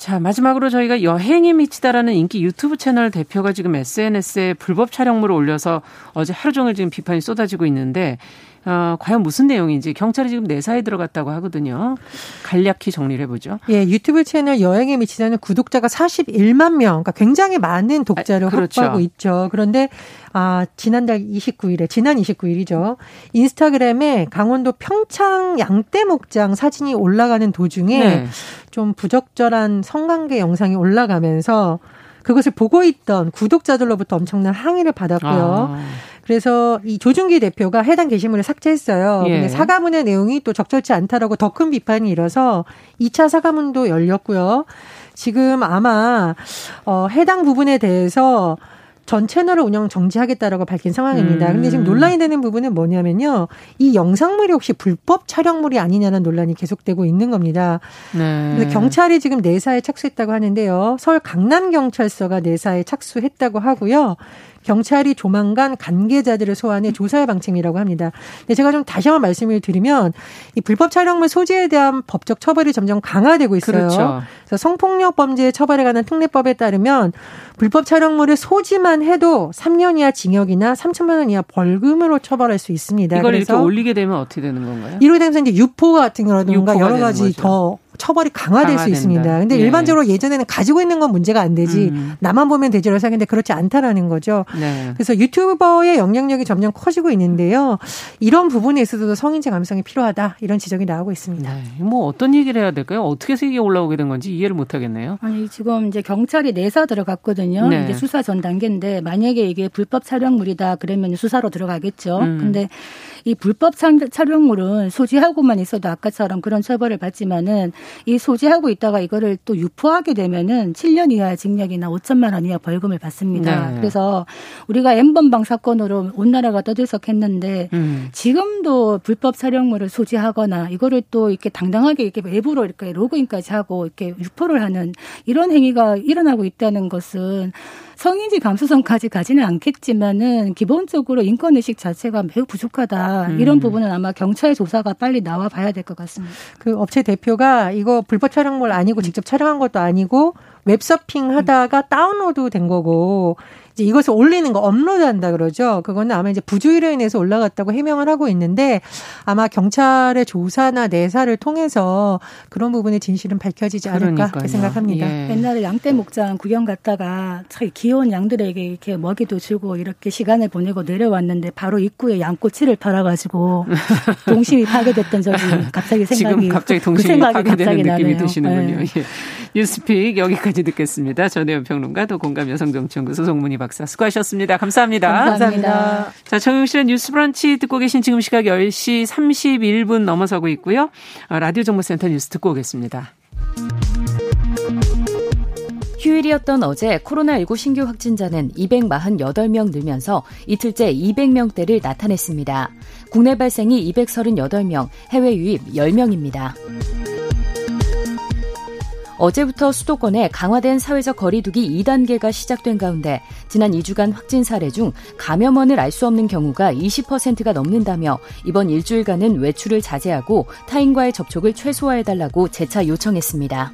자, 마지막으로 저희가 여행이 미치다라는 인기 유튜브 채널 대표가 지금 SNS에 불법 촬영물을 올려서 어제 하루 종일 지금 비판이 쏟아지고 있는데 어, 과연 무슨 내용인지 경찰이 지금 내사에 들어갔다고 하거든요. 간략히 정리를 해보죠. 예, 유튜브 채널 여행에 미치다는 구독자가 41만 명, 그러니까 굉장히 많은 독자를 아, 그렇죠. 확보하고 있죠. 그런데 아, 지난달 29일에, 지난 29일이죠. 인스타그램에 강원도 평창 양떼 목장 사진이 올라가는 도중에 네. 좀 부적절한 성관계 영상이 올라가면서 그것을 보고 있던 구독자들로부터 엄청난 항의를 받았고요. 아. 그래서 이 조중기 대표가 해당 게시물을 삭제했어요. 예. 근데 사과문의 내용이 또 적절치 않다라고 더 큰 비판이 일어서 2차 사과문도 열렸고요. 지금 아마 어 해당 부분에 대해서 전 채널을 운영 정지하겠다라고 밝힌 상황입니다. 음. 근데 지금 논란이 되는 부분은 뭐냐면요. 이 영상물이 혹시 불법 촬영물이 아니냐는 논란이 계속되고 있는 겁니다. 네. 경찰이 지금 내사에 착수했다고 하는데요. 서울 강남경찰서가 내사에 착수했다고 하고요. 경찰이 조만간 관계자들을 소환해 조사할 방침이라고 합니다. 근데 제가 좀 다시 한번 말씀을 드리면 이 불법 촬영물 소지에 대한 법적 처벌이 점점 강화되고 있어요. 그렇죠. 그래서 성폭력 범죄 처벌에 관한 특례법에 따르면 불법 촬영물을 소지만 해도 3년 이하 징역이나 3천만 원 이하 벌금으로 처벌할 수 있습니다. 이걸 이렇게 올리게 되면 어떻게 되는 건가요? 이렇게 되면서 이제 유포 같은 거라든가 여러 가지 더 처벌이 강화될 강화된다. 수 있습니다. 근데 네. 일반적으로 예전에는 가지고 있는 건 문제가 안 되지 음. 나만 보면 되지라고 생각했는데 그렇지 않다라는 거죠. 네. 그래서 유튜버의 영향력이 점점 커지고 있는데요. 이런 부분에 있어서도 성인지 감성이 필요하다 이런 지적이 나오고 있습니다. 네. 뭐 어떤 얘기를 해야 될까요? 어떻게 세계 올라오게 된 건지 이해를 못 하겠네요. 아니 지금 이제 경찰이 내사 들어갔거든요. 네. 이제 수사 전 단계인데 만약에 이게 불법 촬영물이다 그러면 수사로 들어가겠죠. 음. 근데 이 불법 촬영물은 소지하고만 있어도 아까처럼 그런 처벌을 받지만은 이 소지하고 있다가 이거를 또 유포하게 되면은 7년 이하 징역이나 5천만 원 이하 벌금을 받습니다. 네. 그래서 우리가 엠번방 사건으로 온 나라가 떠들썩했는데 음. 지금도 불법 촬영물을 소지하거나 이거를 또 이렇게 당당하게 이렇게 외부로 이렇게 로그인까지 하고 이렇게 유포를 하는 이런 행위가 일어나고 있다는 것은 성인지 감수성까지 가지는 않겠지만은 기본적으로 인권 의식 자체가 매우 부족하다. 음. 이런 부분은 아마 경찰 조사가 빨리 나와 봐야 될 것 같습니다. 그 업체 대표가 이거 불법 촬영물 아니고 직접 촬영한 것도 아니고 웹서핑 하다가 다운로드 된 거고 이제 이것을 올리는 거 업로드한다 그러죠. 그거는 아마 이제 부주의로 인해서 올라갔다고 해명을 하고 있는데 아마 경찰의 조사나 내사를 통해서 그런 부분의 진실은 밝혀지지 않을까. 생각합니다. 예. 옛날에 양떼 목장 구경 갔다가 참 귀여운 양들에게 이렇게 먹이도 주고 이렇게 시간을 보내고 내려왔는데 바로 입구에 양꼬치를 팔아가지고 동심이 파괴됐던 적이 갑자기 생각이 지금 갑자기 그 동심이 그 파괴되는 느낌이 나네요. 드시는군요. 네. 예. 뉴스픽 여기까지 듣겠습니다. 전혜연 평론가 또 공감 여성정치연구소 송문희 박사 수고하셨습니다. 감사합니다. 감사합니다. 자, 정용실의 뉴스 브런치 듣고 계신 지금 시각 10시 31분 넘어서고 있고요. 어, 라디오 정보센터 뉴스 듣고 오겠습니다. 휴일이었던 어제 코로나19 신규 확진자는 248명 늘면서 이틀째 200명대를 나타냈습니다. 국내 발생이 238명, 해외 유입 10명입니다. 어제부터 수도권에 강화된 사회적 거리두기 2단계가 시작된 가운데 지난 2주간 확진 사례 중 감염원을 알 수 없는 경우가 20%가 넘는다며 이번 일주일간은 외출을 자제하고 타인과의 접촉을 최소화해달라고 재차 요청했습니다.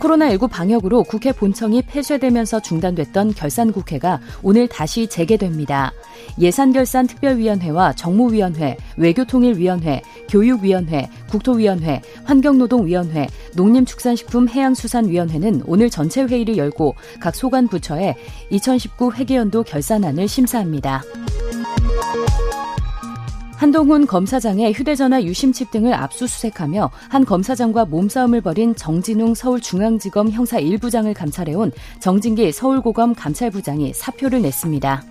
코로나19 방역으로 국회 본청이 폐쇄되면서 중단됐던 결산국회가 오늘 다시 재개됩니다. 예산결산특별위원회와 정무위원회, 외교통일위원회, 교육위원회, 국토위원회, 환경노동위원회, 농림축산식품 해양수산위원회는 오늘 전체 회의를 열고 각 소관 부처에 2019 회계연도 결산안을 심사합니다. 한동훈 검사장의 휴대전화 유심칩 등을 압수수색하며 한 검사장과 몸싸움을 벌인 정진웅 서울중앙지검 형사 1부장을 감찰해온 정진기 서울고검 감찰부장이 사표를 냈습니다.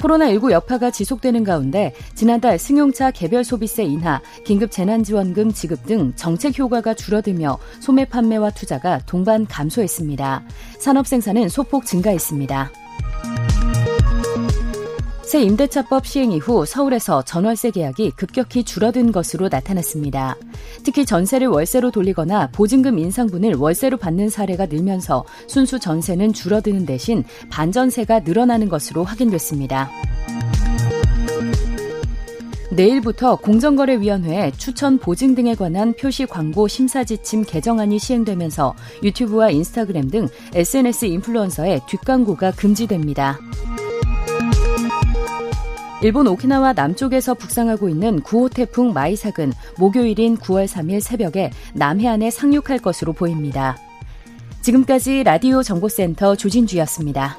코로나19 여파가 지속되는 가운데 지난달 승용차 개별 소비세 인하, 긴급 재난지원금 지급 등 정책 효과가 줄어들며 소매 판매와 투자가 동반 감소했습니다. 산업 생산은 소폭 증가했습니다. 새 임대차법 시행 이후 서울에서 전월세 계약이 급격히 줄어든 것으로 나타났습니다. 특히 전세를 월세로 돌리거나 보증금 인상분을 월세로 받는 사례가 늘면서 순수 전세는 줄어드는 대신 반전세가 늘어나는 것으로 확인됐습니다. 내일부터 공정거래위원회 추천 보증 등에 관한 표시 광고 심사 지침 개정안이 시행되면서 유튜브와 인스타그램 등 SNS 인플루언서의 뒷광고가 금지됩니다. 일본 오키나와 남쪽에서 북상하고 있는 9호 태풍 마이삭은 목요일인 9월 3일 새벽에 남해안에 상륙할 것으로 보입니다. 지금까지 라디오 정보센터 조진주였습니다.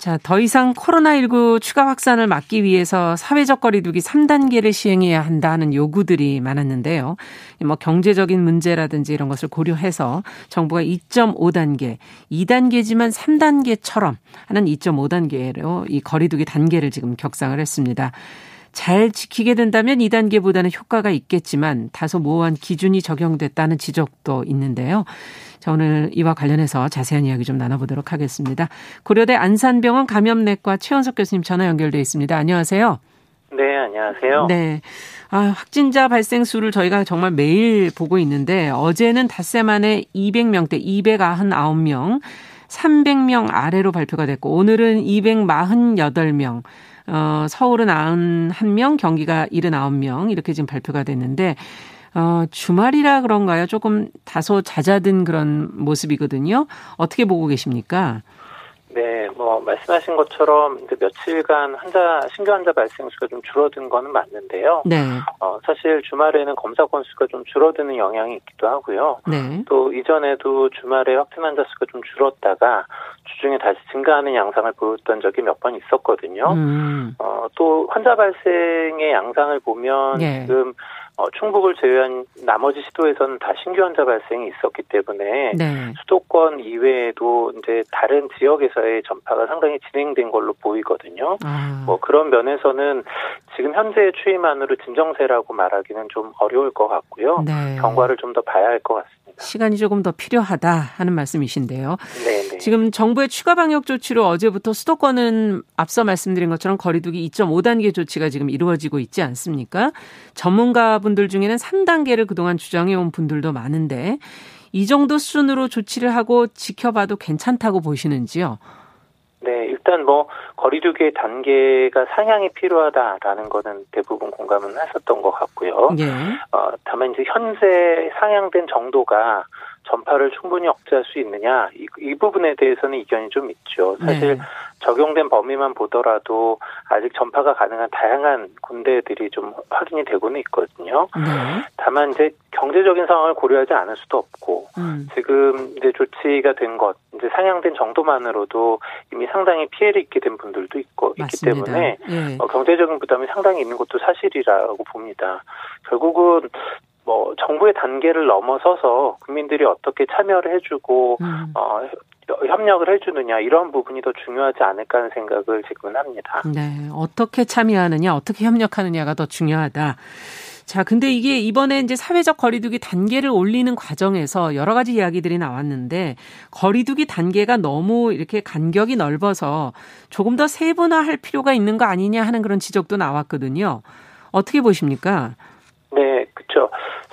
자, 더 이상 코로나19 추가 확산을 막기 위해서 사회적 거리두기 3단계를 시행해야 한다는 요구들이 많았는데요. 뭐 경제적인 문제라든지 이런 것을 고려해서 정부가 2.5단계, 2단계지만 3단계처럼 하는 2.5단계로 이 거리두기 단계를 지금 격상을 했습니다. 잘 지키게 된다면 2단계보다는 효과가 있겠지만 다소 모호한 기준이 적용됐다는 지적도 있는데요. 자, 오늘 이와 관련해서 자세한 이야기 좀 나눠보도록 하겠습니다. 고려대 안산병원 감염내과 최원석 교수님 전화 연결돼 있습니다. 안녕하세요. 네, 안녕하세요. 네. 아, 확진자 발생 수를 저희가 정말 매일 보고 있는데 어제는 닷새 만에 200명대 299명, 300명 아래로 발표가 됐고 오늘은 248명, 어, 서울은 91명, 경기가 79명 이렇게 지금 발표가 됐는데 어, 주말이라 그런가요? 조금 다소 잦아든 그런 모습이거든요. 어떻게 보고 계십니까? 네, 뭐 말씀하신 것처럼 이제 며칠간 환자 신규 환자 발생 수가 좀 줄어든 거는 맞는데요. 네. 어, 사실 주말에는 검사 건수가 좀 줄어드는 영향이 있기도 하고요. 네. 또 이전에도 주말에 확진 환자 수가 좀 줄었다가 주중에 다시 증가하는 양상을 보였던 적이 몇 번 있었거든요. 음. 어, 또 환자 발생의 양상을 보면 네. 지금 어, 충북을 제외한 나머지 시도에서는 다 신규 환자 발생이 있었기 때문에 네. 수도권 이외에도 이제 다른 지역에서의 전파가 상당히 진행된 걸로 보이거든요. 아. 뭐 그런 면에서는 지금 현재의 추이만으로 진정세라고 말하기는 좀 어려울 것 같고요. 네. 경과를 좀 더 봐야 할 것 같습니다. 시간이 조금 더 필요하다 하는 말씀이신데요. 네, 네. 지금 정부의 추가 방역 조치로 어제부터 수도권은 앞서 말씀드린 것처럼 거리두기 2.5단계 조치가 지금 이루어지고 있지 않습니까? 전문가분들 중에는 3단계를 그동안 주장해 온 분들도 많은데 이 정도 수준으로 조치를 하고 지켜봐도 괜찮다고 보시는지요? 네, 일단 뭐 거리두기의 단계가 상향이 필요하다라는 거는 대부분 공감은 했었던 것 같고요. 예. 어, 다만 이제 현재 상향된 정도가 전파를 충분히 억제할 수 있느냐 이, 이 부분에 대해서는 이견이 좀 있죠. 사실 네. 적용된 범위만 보더라도 아직 전파가 가능한 다양한 군대들이 좀 확인이 되고는 있거든요. 네. 다만 이제 경제적인 상황을 고려하지 않을 수도 없고 음. 지금 이제 조치가 된 것, 이제 상향된 정도만으로도 이미 상당히 피해를 입게 된 분들도 있고 있기 맞습니다. 때문에 예. 어, 경제적인 부담이 상당히 있는 것도 사실이라고 봅니다. 결국은 뭐 정부의 단계를 넘어서서 국민들이 어떻게 참여를 해주고 음. 어, 협력을 해주느냐 이런 부분이 더 중요하지 않을까 하는 생각을 지금은 합니다. 네. 어떻게 참여하느냐, 어떻게 협력하느냐가 더 중요하다. 자, 근데 이게 이번에 이제 사회적 거리두기 단계를 올리는 과정에서 여러 가지 이야기들이 나왔는데 거리두기 단계가 너무 이렇게 간격이 넓어서 조금 더 세분화할 필요가 있는 거 아니냐 하는 그런 지적도 나왔거든요. 어떻게 보십니까? 네.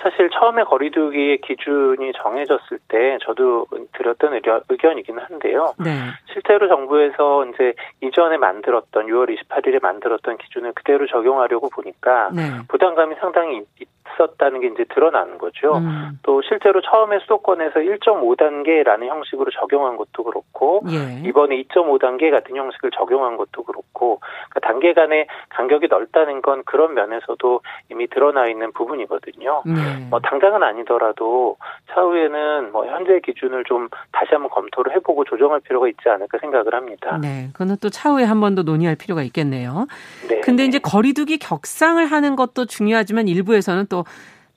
사실 처음에 거리두기의 기준이 정해졌을 때 저도 드렸던 의견, 의견이기는 한데요. 네. 실제로 정부에서 이제 이전에 만들었던 6월 28일에 만들었던 기준을 그대로 적용하려고 보니까 네. 부담감이 상당히 있 었다는 게 이제 드러나는 거죠. 음. 또 실제로 처음에 수도권에서 1.5단계라는 형식으로 적용한 것도 그렇고 예. 이번에 2.5단계 같은 형식을 적용한 것도 그렇고 그러니까 단계 간의 간격이 넓다는 건 그런 면에서도 이미 드러나 있는 부분이거든요. 네. 뭐 당장은 아니더라도 차후에는 뭐 현재 기준을 좀 다시 한번 검토를 해보고 조정할 필요가 있지 않을까 생각을 합니다. 네. 그거는 또 차후에 한 번 더 논의할 필요가 있겠네요. 네. 근데 이제 거리두기 격상을 하는 것도 중요하지만 일부에서는 또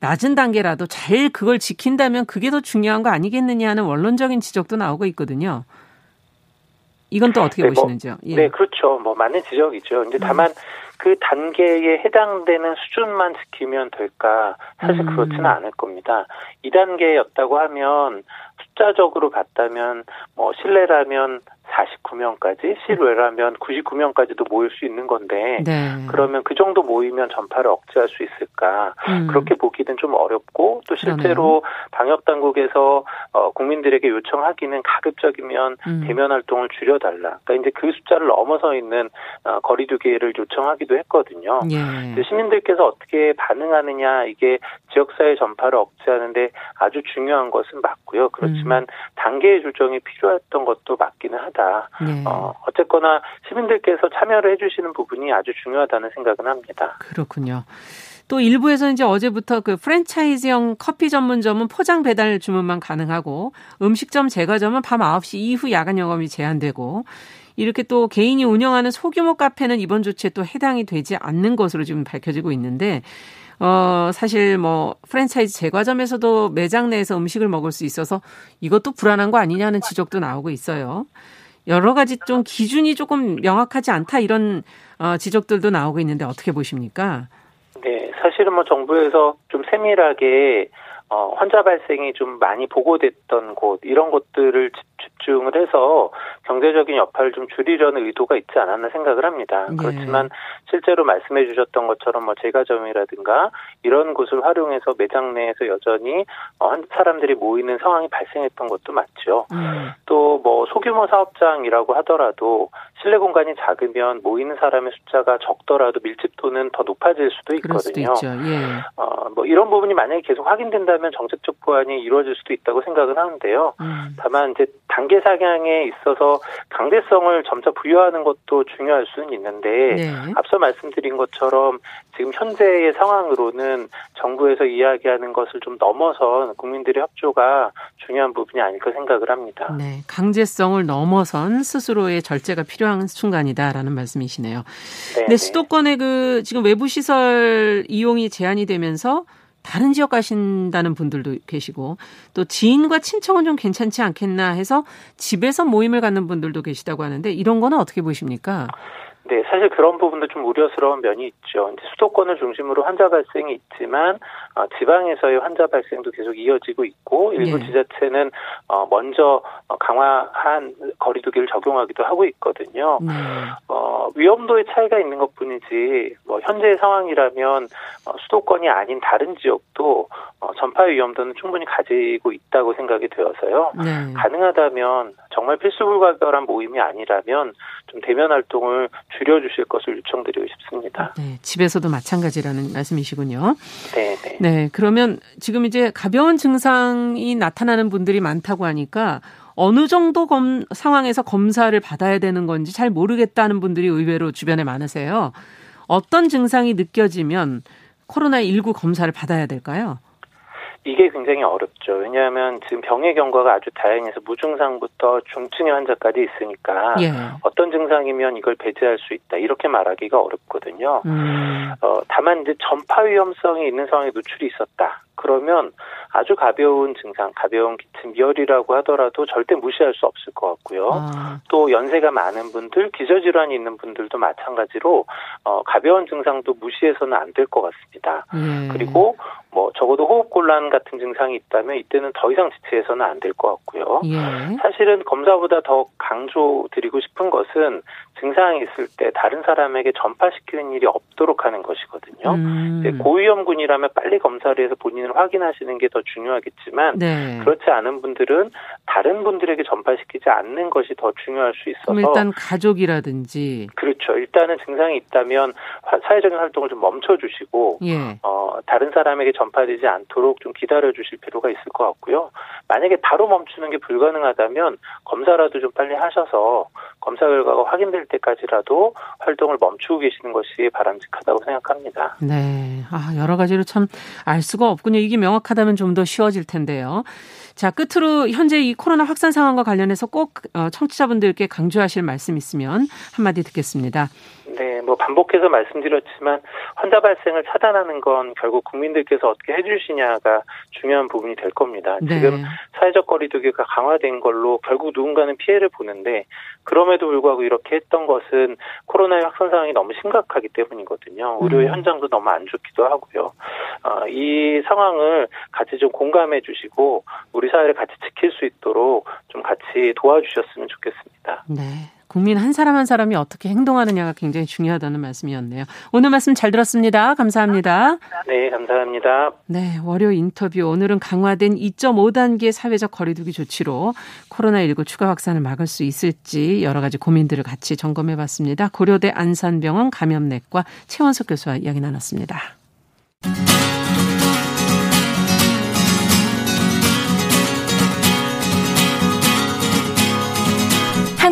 낮은 단계라도 잘 그걸 지킨다면 그게 더 중요한 거 아니겠느냐 하는 원론적인 지적도 나오고 있거든요. 이건 또 어떻게 네, 뭐, 보시는지요? 예. 네, 그렇죠. 뭐 맞는 지적이죠. 이제 다만 그 단계에 해당되는 수준만 지키면 될까? 사실 음. 그렇지는 않을 겁니다. 2단계였다고 하면 숫자적으로 봤다면 뭐 실내라면 49명까지, 실외라면 99명까지도 모일 수 있는 건데 네. 그러면 그 정도 모이면 전파를 억제할 수 있을까? 음. 그렇게 보기는 좀 어렵고 또 실제로 방역 당국에서 어, 국민들에게 요청하기는 가급적이면 음. 대면 활동을 줄여달라. 그러니까 이제 그 숫자를 넘어서 있는 어, 거리두기를 요청하기도 했거든요. 예. 시민들께서 어떻게 반응하느냐 이게 지역사회 전파를 억제하는데 아주 중요한 것은 맞고요. 그렇지만 단계의 조정이 필요했던 것도 맞기는 하다. 예. 어, 어쨌거나 시민들께서 참여를 해주시는 부분이 아주 중요하다는 생각은 합니다. 그렇군요. 또 일부에서 이제 어제부터 그 프랜차이즈형 커피 전문점은 포장 배달 주문만 가능하고 음식점 제과점은 밤 9시 이후 야간 영업이 제한되고 이렇게 또 개인이 운영하는 소규모 카페는 이번 조치에 또 해당이 되지 않는 것으로 지금 밝혀지고 있는데 어, 사실 뭐 프랜차이즈 제과점에서도 매장 내에서 음식을 먹을 수 있어서 이것도 불안한 거 아니냐는 지적도 나오고 있어요. 여러 가지 좀 기준이 조금 명확하지 않다 이런 어, 지적들도 나오고 있는데 어떻게 보십니까? 네, 사실은 뭐 정부에서 좀 세밀하게 어, 환자 발생이 좀 많이 보고됐던 곳 이런 것들을 집중을 해서 경제적인 여파를 좀 줄이려는 의도가 있지 않았나 생각을 합니다. 네. 그렇지만 실제로 말씀해 주셨던 것처럼 뭐 제과점이라든가 이런 곳을 활용해서 매장 내에서 여전히 어, 사람들이 모이는 상황이 발생했던 것도 맞죠. 음. 또뭐 소규모 사업장이라고 하더라도 실내 공간이 작으면 모이는 사람의 숫자가 적더라도 밀집도는 더 높아질 수도 있거든요. 수도 예. 어, 뭐 이런 부분이 만약에 계속 확인된다면 정책적 보완이 이루어질 수도 있다고 생각은 하는데요. 음. 다만 이제 단계 사양에 있어서 강제성을 점차 부여하는 것도 중요할 수는 있는데 네. 앞서 말씀드린 것처럼 지금 현재의 상황으로는 정부에서 이야기하는 것을 좀 넘어선 국민들의 협조가 중요한 부분이 아닐까 생각을 합니다. 네, 강제성을 넘어선 스스로의 절제가 필요한 순간이다라는 말씀이시네요. 네, 네. 수도권의 그 지금 외부 시설 이용이 제한이 되면서 다른 지역 가신다는 분들도 계시고 또 지인과 친척은 좀 괜찮지 않겠나 해서 집에서 모임을 갖는 분들도 계시다고 하는데 이런 거는 어떻게 보십니까? 네, 사실 그런 부분도 좀 우려스러운 면이 있죠. 이제 수도권을 중심으로 환자 발생이 있지만 어, 지방에서의 환자 발생도 계속 이어지고 있고 일부 네. 지자체는 어, 먼저 어, 강화한 거리두기를 적용하기도 하고 있거든요. 네. 어, 위험도의 차이가 있는 것뿐이지 뭐 현재의 상황이라면 어, 수도권이 아닌 다른 지역도 어, 전파 위험도는 충분히 가지고 있다고 생각이 되어서요. 네. 가능하다면 정말 필수 불가결한 모임이 아니라면 좀 대면 활동을 줄여주실 것을 요청드리고 싶습니다. 네, 집에서도 마찬가지라는 말씀이시군요. 네, 네. 네, 그러면 지금 이제 가벼운 증상이 나타나는 분들이 많다고 하니까 어느 정도 검, 상황에서 검사를 받아야 되는 건지 잘 모르겠다는 분들이 의외로 주변에 많으세요. 어떤 증상이 느껴지면 코로나19 검사를 받아야 될까요? 이게 굉장히 어렵죠. 왜냐하면 지금 병의 경과가 아주 다양해서 무증상부터 중증의 환자까지 있으니까 예. 어떤 증상이면 이걸 배제할 수 있다 이렇게 말하기가 어렵거든요. 음. 어, 다만 이제 전파 위험성이 있는 상황에 노출이 있었다. 그러면 아주 가벼운 증상, 가벼운 기침, 열이라고 하더라도 절대 무시할 수 없을 것 같고요. 아. 또 연세가 많은 분들, 기저질환이 있는 분들도 마찬가지로 어, 가벼운 증상도 무시해서는 안 될 것 같습니다. 예. 그리고 뭐 적어도 호흡곤란 같은 증상이 있다면 이때는 더 이상 지체해서는 안 될 것 같고요. 예. 사실은 검사보다 더 강조드리고 싶은 것은 증상이 있을 때 다른 사람에게 전파시키는 일이 없도록 하는 것이거든요. 음. 고위험군이라면 빨리 검사를 해서 본인을 확인하시는 게 더 중요하겠지만 네. 그렇지 않은 분들은 다른 분들에게 전파시키지 않는 것이 더 중요할 수 있어서 일단 가족이라든지 그렇죠. 일단은 증상이 있다면 사회적인 활동을 좀 멈춰 주시고 예. 어, 다른 사람에게 전파되지 않도록 좀 기다려 주실 필요가 있을 것 같고요. 만약에 바로 멈추는 게 불가능하다면 검사라도 좀 빨리 하셔서 검사 결과가 확인될 때까지라도 활동을 멈추고 계시는 것이 바람직하다고 생각합니다. 네. 아, 여러 가지로 참 알 수가 없군요. 이게 명확하다면 좀 더 쉬워질 텐데요. 자, 끝으로 현재 이 코로나 확산 상황과 관련해서 꼭 어, 청취자분들께 강조하실 말씀 있으면 한마디 듣겠습니다. 네, 뭐 반복해서 말씀드렸지만 환자 발생을 차단하는 건 결국 국민들께서 어떻게 해주시냐가 중요한 부분이 될 겁니다. 네. 지금 사회적 거리두기가 강화된 걸로 결국 누군가는 피해를 보는데 그럼에도 불구하고 이렇게 했던 것은 코로나의 확산 상황이 너무 심각하기 때문이거든요. 의료 음. 현장도 너무 안 좋기도 하고요. 어, 이 상황을 같이 좀 공감해 주시고 우리 사회를 같이 지킬 수 있도록 좀 같이 도와주셨으면 좋겠습니다. 네. 국민 한 사람 한 사람이 어떻게 행동하느냐가 굉장히 중요하다는 말씀이었네요. 오늘 말씀 잘 들었습니다. 감사합니다. 네, 감사합니다. 네, 월요 인터뷰 오늘은 강화된 2.5단계 사회적 거리두기 조치로 코로나19 추가 확산을 막을 수 있을지 여러 가지 고민들을 같이 점검해 봤습니다. 고려대 안산병원 감염내과 최원석 교수와 이야기 나눴습니다.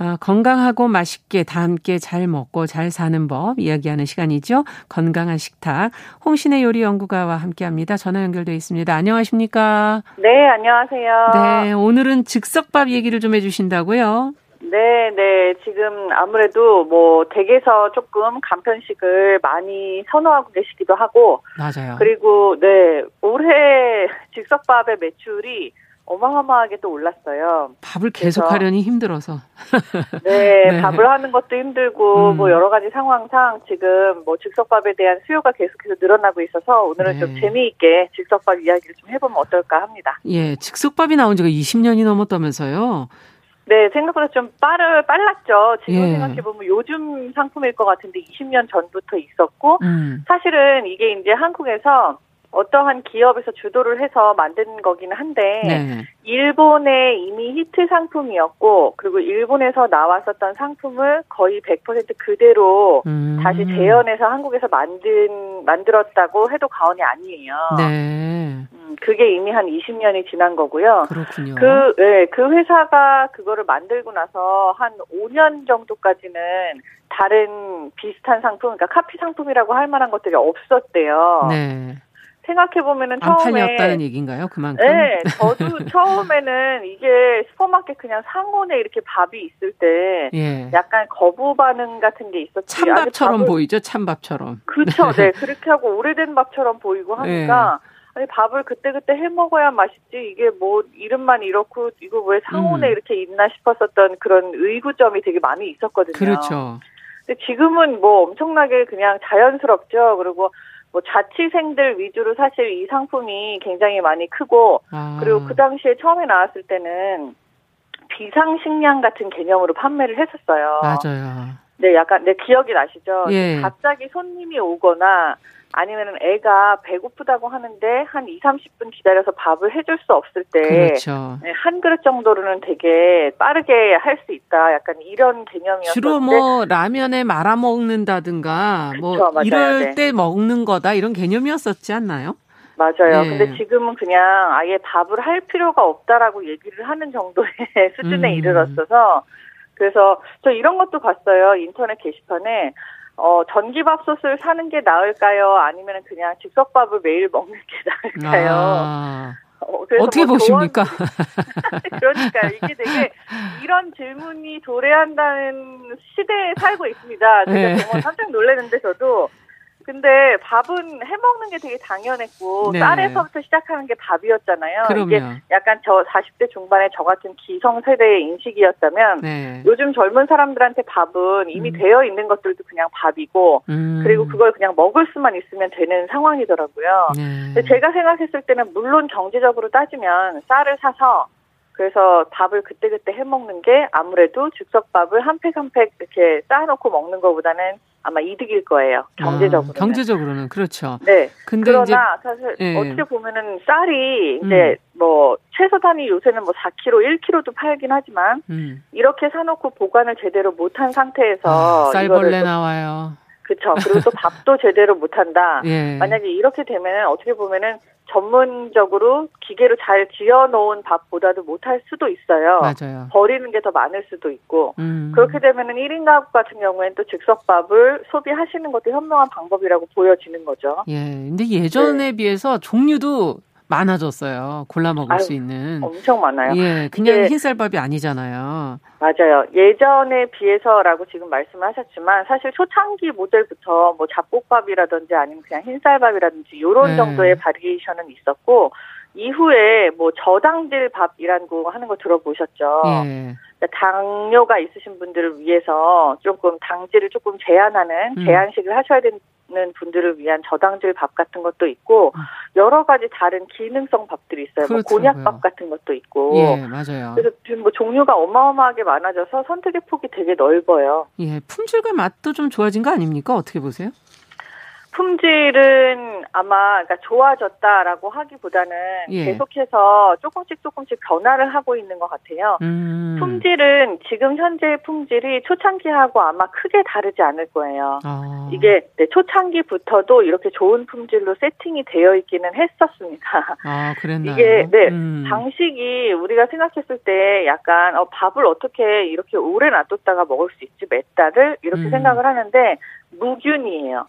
어, 건강하고 맛있게 다 함께 잘 먹고 잘 사는 법 이야기하는 시간이죠. 건강한 식탁 홍신의 요리 연구가와 함께 합니다. 전화 연결돼 있습니다. 안녕하십니까? 네, 안녕하세요. 네, 오늘은 즉석밥 얘기를 좀 해주신다고요? 네, 네. 지금 아무래도 뭐 댁에서 조금 간편식을 많이 선호하고 계시기도 하고 맞아요. 그리고 네, 올해 즉석밥의 매출이 어마어마하게 또 올랐어요. 밥을 계속 하려니 힘들어서. 네, 네, 밥을 하는 것도 힘들고 음. 뭐 여러 가지 상황상 지금 뭐 즉석밥에 대한 수요가 계속해서 늘어나고 있어서 오늘은 네. 좀 재미있게 즉석밥 이야기를 좀 해보면 어떨까 합니다. 예, 즉석밥이 나온 지가 20년이 넘었다면서요. 네, 생각보다 좀 빠르, 빨랐죠. 지금 예. 생각해보면 요즘 상품일 것 같은데 20년 전부터 있었고, 음. 사실은 이게 이제 한국에서 어떠한 기업에서 주도를 해서 만든 거기는 한데 네. 일본의 이미 히트 상품이었고 그리고 일본에서 나왔었던 상품을 거의 100% 그대로 음. 다시 재현해서 한국에서 만든 만들었다고 해도 과언이 아니에요. 네. 음, 그게 이미 한 20년이 지난 거고요. 그렇군요. 그, 네, 그 회사가 그거를 만들고 나서 한 5년 정도까지는 다른 비슷한 상품, 그러니까 카피 상품이라고 할 만한 것들이 없었대요. 네. 생각해 보면은 처음에 팔렸다는 얘기인가요? 그만큼. 네, 저도 처음에는 이게 슈퍼마켓 그냥 상온에 이렇게 밥이 있을 때 예. 약간 거부 반응 같은 게 있었지. 찬밥처럼 밥을, 보이죠, 찬밥처럼. 그렇죠, 네. 네. 그렇게 하고 오래된 밥처럼 보이고 하니까. 예. 아니 밥을 그때그때 해 먹어야 맛있지 이게 뭐 이름만 이렇고 이거 왜 상온에 음. 이렇게 있나 싶었었던 그런 의구점이 되게 많이 있었거든요. 그렇죠. 근데 지금은 뭐 엄청나게 그냥 자연스럽죠. 그리고 뭐 자취생들 위주로 사실 이 상품이 굉장히 많이 크고 아. 그리고 그 당시에 처음에 나왔을 때는 비상식량 같은 개념으로 판매를 했었어요. 맞아요. 네, 약간 내 네, 기억이 나시죠? 예. 갑자기 손님이 오거나 아니면은 애가 배고프다고 하는데 한 2, 30분 기다려서 밥을 해줄 수 없을 때. 그렇죠. 네, 한 그릇 정도로는 되게 빠르게 할 수 있다. 약간 이런 개념이었는데. 주로 뭐 라면에 말아 먹는다든가 뭐 그쵸, 뭐 이럴 네. 때 먹는 거다 이런 개념이었었지 않나요? 맞아요. 네. 근데 지금은 그냥 아예 밥을 할 필요가 없다라고 얘기를 하는 정도의 수준에 음. 이르렀어서 그래서 저 이런 것도 봤어요. 인터넷 게시판에 어, 전기밥솥을 사는 게 나을까요? 아니면 그냥 즉석밥을 매일 먹는 게 나을까요? 아, 어, 떻게 뭐 보십니까? 그러니까 이게 되게 이런 질문이 도래한다는 시대에 살고 있습니다. 제가 네. 정말 깜짝 놀랐는데 저도 근데 밥은 해 먹는 게 되게 당연했고 네. 쌀에서부터 시작하는 게 밥이었잖아요. 그럼요. 이게 약간 저 40대 중반에 저 같은 기성 세대의 인식이었다면 네. 요즘 젊은 사람들한테 밥은 이미 음. 되어 있는 것들도 그냥 밥이고 음. 그리고 그걸 그냥 먹을 수만 있으면 되는 상황이더라고요. 네. 제가 생각했을 때는 물론 경제적으로 따지면 쌀을 사서 그래서 밥을 그때그때 해 먹는 게 아무래도 즉석밥을 한 팩 한 팩 이렇게 쌓아놓고 먹는 것보다는 아마 이득일 거예요. 경제적으로. 아, 경제적으로는 그렇죠. 네. 근데 그러나 이제, 사실 예. 어떻게 보면은 쌀이 이제 음. 뭐 최소 단위 요새는 뭐 4kg, 1kg도 팔긴 하지만 음. 이렇게 사놓고 보관을 제대로 못한 상태에서 아, 쌀벌레 나와요. 그렇죠. 그리고 또 밥도 제대로 못한다. 예. 만약에 이렇게 되면은 어떻게 보면은 전문적으로 기계로 잘 지어놓은 밥보다도 못할 수도 있어요. 맞아요. 버리는 게 더 많을 수도 있고 음. 그렇게 되면은 1인 가구 같은 경우에는 또 즉석밥을 소비하시는 것도 현명한 방법이라고 보여지는 거죠. 예. 근데 예전에 네. 비해서 종류도 많아졌어요. 골라 먹을 아유, 수 있는. 엄청 많아요. 예, 그냥 흰쌀밥이 아니잖아요. 맞아요. 예전에 비해서라고 지금 말씀하셨지만 사실 초창기 모델부터 뭐 잡곡밥이라든지 아니면 그냥 흰쌀밥이라든지 이런 네. 정도의 바리에이션은 있었고 이후에 뭐 저당질 밥이라고 하는 거 들어보셨죠? 예. 그러니까 당뇨가 있으신 분들을 위해서 조금 당질을 조금 제한하는 음. 제한식을 하셔야 되는 분들을 위한 저당질 밥 같은 것도 있고 음. 여러 가지 다른 기능성 밥들이 있어요. 뭐 곤약밥 같은 것도 있고. 예, 맞아요. 그래서 지금 뭐 종류가 어마어마하게 많아져서 선택의 폭이 되게 넓어요. 예, 품질과 맛도 좀 좋아진 거 아닙니까? 어떻게 보세요? 품질은 아마 그러니까 좋아졌다라고 하기보다는 예. 계속해서 조금씩 조금씩 변화를 하고 있는 것 같아요. 음. 품질은 지금 현재 품질이 초창기하고 아마 크게 다르지 않을 거예요. 아. 이게 네, 초창기부터도 이렇게 좋은 품질로 세팅이 되어 있기는 했었습니다. 아, 그랬나요? 이게 네 음. 방식이 우리가 생각했을 때 약간 어, 밥을 어떻게 이렇게 오래 놔뒀다가 먹을 수 있지 몇 달을 이렇게 음. 생각을 하는데 무균이에요.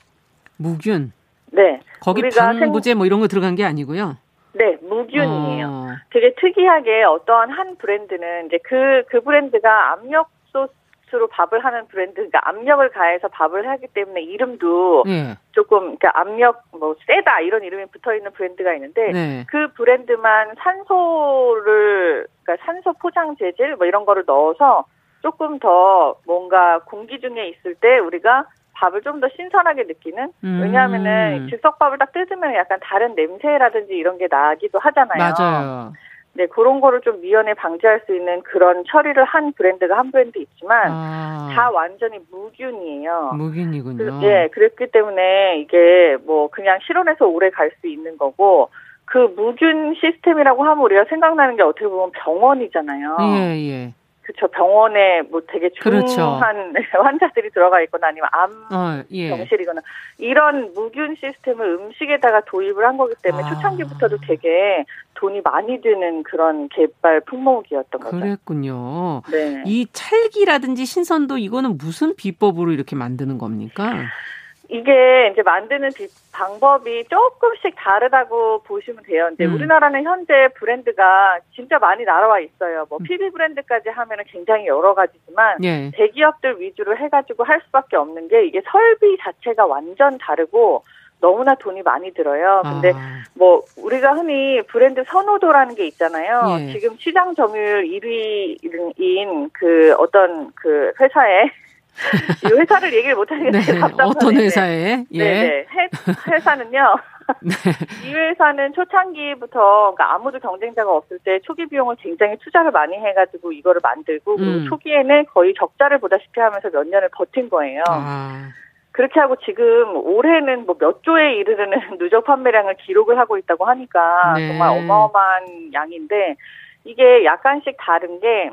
무균. 네. 거기 방부제 뭐 이런 거 들어간 게 아니고요. 네, 무균이에요. 어. 되게 특이하게 어떠한 한 브랜드는 이제 그, 그 브랜드가 압력 소스로 밥을 하는 브랜드, 그러니까 압력을 가해서 밥을 하기 때문에 이름도 네. 조금, 그러니까 압력, 뭐, 세다, 이런 이름이 붙어 있는 브랜드가 있는데, 네. 그 브랜드만 산소를, 그러니까 산소 포장 재질, 뭐 이런 거를 넣어서 조금 더 뭔가 공기 중에 있을 때 우리가 밥을 좀 더 신선하게 느끼는 음. 왜냐하면은 즉석밥을 딱 뜯으면 약간 다른 냄새라든지 이런 게 나기도 하잖아요. 맞아요. 네, 그런 거를 좀 미연에 방지할 수 있는 그런 처리를 한 브랜드가 한 브랜드 있지만 아. 다 완전히 무균이에요. 무균이군요. 그, 네, 그랬기 때문에 이게 뭐 그냥 실온에서 오래 갈 수 있는 거고 그 무균 시스템이라고 하면 우리가 생각나는 게 어떻게 보면 병원이잖아요. 예, 예. 그렇죠. 병원에 뭐 되게 중한 그렇죠. 환자들이 들어가 있거나 아니면 암 어, 예. 병실이거나 이런 무균 시스템을 음식에다가 도입을 한 거기 때문에 아. 초창기부터도 되게 돈이 많이 드는 그런 개발 품목이었던 거죠. 그랬군요. 네. 이 찰기라든지 신선도 이거는 무슨 비법으로 이렇게 만드는 겁니까? 이게 이제 만드는 방법이 조금씩 다르다고 보시면 돼요. 이제 음. 우리나라는 현재 브랜드가 진짜 많이 날아와 있어요. 뭐 PB 음. 브랜드까지 하면은 굉장히 여러 가지지만 예. 대기업들 위주로 해가지고 할 수밖에 없는 게 이게 설비 자체가 완전 다르고 너무나 돈이 많이 들어요. 근데 아. 뭐 우리가 흔히 브랜드 선호도라는 게 있잖아요. 예. 지금 시장 점유율 1위인 그 어떤 그 회사에 이 회사를 얘기를 못 하겠는데 네, 어떤 회사에? 예. 네, 회사는요. 네. 이 회사는 초창기부터 그러니까 아무도 경쟁자가 없을 때 초기 비용을 굉장히 투자를 많이 해가지고 이거를 만들고 음. 초기에는 거의 적자를 보다시피 하면서 몇 년을 버틴 거예요. 아. 그렇게 하고 지금 올해는 뭐 몇 조에 이르는 누적 판매량을 기록을 하고 있다고 하니까 네. 정말 어마어마한 양인데 이게 약간씩 다른 게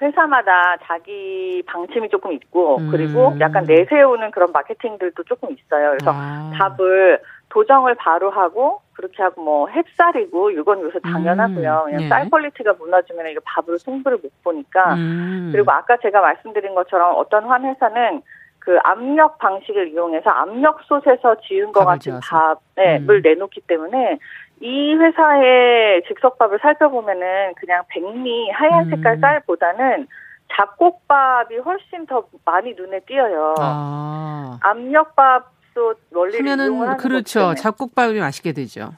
회사마다 자기 방침이 조금 있고 음. 그리고 약간 내세우는 그런 마케팅들도 조금 있어요. 그래서 아. 밥을 도정을 바로 하고 그렇게 하고 뭐 햅쌀이고 이건 요새 당연하고요. 음. 그냥 예. 쌀 quality가 무너지면 이거 밥으로 승부를 못 보니까 음. 그리고 아까 제가 말씀드린 것처럼 어떤 한 회사는 그 압력 방식을 이용해서 압력솥에서 지은 것 같은 밥을 네, 음. 내놓기 때문에 이 회사의 즉석밥을 살펴보면은 그냥 백미 하얀 색깔 음. 쌀보다는 잡곡밥이 훨씬 더 많이 눈에 띄어요. 아. 압력밥솥 원리를 이용하는 그렇죠. 잡곡밥이 맛있게 되죠.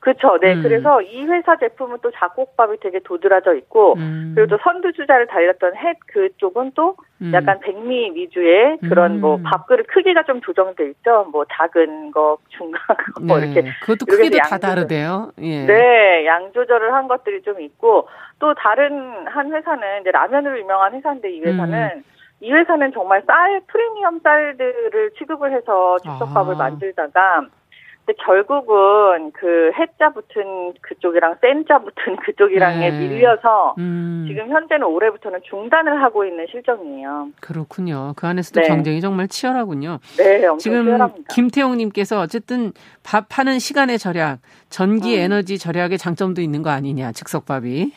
그렇죠. 네. 음. 그래서 이 회사 제품은 또 작곡밥이 되게 도드라져 있고 음. 그리고 또 선두주자를 달렸던 햇 그쪽은 또 음. 약간 백미 위주의 그런 뭐 음. 밥그릇 크기가 좀 조정돼 있죠. 뭐 작은 거, 중간 거, 뭐 네. 이렇게. 그것도 크기도 다 다르대요. 예. 네, 양 조절을 한 것들이 좀 있고 또 다른 한 회사는 이제 라면으로 유명한 회사인데 이 회사는 음. 이 회사는 정말 쌀 프리미엄 쌀들을 취급을 해서 즉석밥을 아. 만들다가 근데 결국은 그 해자 붙은 그쪽이랑 센자 붙은 그쪽이랑에 네. 밀려서 음. 지금 현재는 올해부터는 중단을 하고 있는 실정이에요. 그렇군요. 그 안에서도 네. 경쟁이 정말 치열하군요. 네, 엄청 지금 치열합니다. 김태용님께서 어쨌든 밥 하는 시간의 절약, 전기 음. 에너지 절약의 장점도 있는 거 아니냐, 즉석밥이.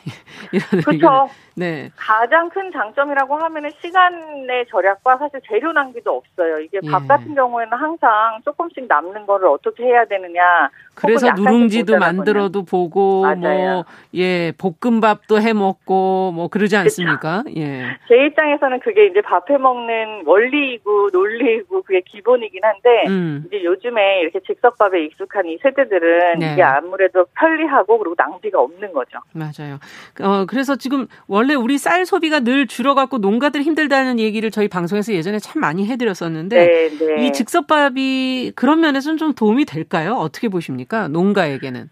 그렇죠. 네. 가장 큰 장점이라고 하면은 시간의 절약과 사실 재료 낭비도 없어요. 이게 밥 예. 같은 경우에는 항상 조금씩 남는 거를 어떻게 해야 되느냐. 그래서 누룽지도 만들어도 보고 뭐, 예, 볶음밥도 해 먹고 뭐 그러지 않습니까? 그쵸. 예. 제 입장에서는 그게 이제 밥 해 먹는 원리이고 논리이고 그게 기본이긴 한데 음. 이제 요즘에 이렇게 즉석밥에 익숙한 이 세대들은 네. 이게 아무래도 편리하고 그리고 낭비가 없는 거죠. 맞아요. 어 그래서 지금 원래 우리 쌀 소비가 늘 줄어갖고 농가들 힘들다는 얘기를 저희 방송에서 예전에 참 많이 해드렸었는데 네, 네. 이 즉석밥이 그런 면에서는 좀 도움이 될까요? 어떻게 보십니까? 농가에게는?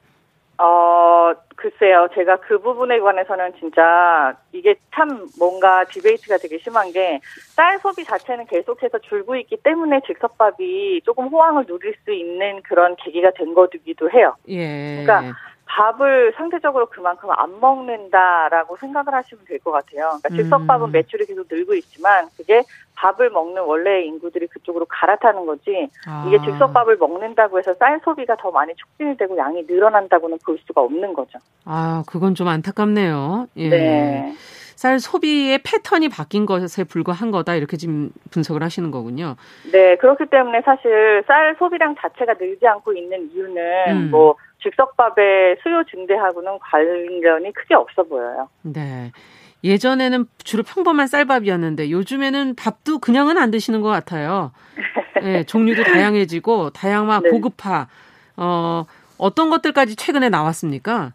어, 글쎄요, 제가 그 부분에 관해서는 진짜 이게 참 뭔가 디베이트가 되게 심한 게 쌀 소비 자체는 계속해서 줄고 있기 때문에 즉석밥이 조금 호황을 누릴 수 있는 그런 계기가 된 거기도 해요. 예. 그러니까 밥을 상대적으로 그만큼 안 먹는다라고 생각을 하시면 될 것 같아요. 그러니까 즉석밥은 음. 매출이 계속 늘고 있지만 그게 밥을 먹는 원래 인구들이 그쪽으로 갈아타는 거지 아. 이게 즉석밥을 먹는다고 해서 쌀 소비가 더 많이 촉진이 되고 양이 늘어난다고는 볼 수가 없는 거죠. 아, 그건 좀 안타깝네요. 예. 네. 쌀 소비의 패턴이 바뀐 것에 불과한 거다 이렇게 지금 분석을 하시는 거군요. 네, 그렇기 때문에 사실 쌀 소비량 자체가 늘지 않고 있는 이유는 음. 뭐 즉석밥의 수요 증대하고는 관련이 크게 없어 보여요. 네. 예전에는 주로 평범한 쌀밥이었는데 요즘에는 밥도 그냥은 안 드시는 것 같아요. 네, 종류도 다양해지고 다양화 네. 고급화. 어, 어떤 것들까지 최근에 나왔습니까?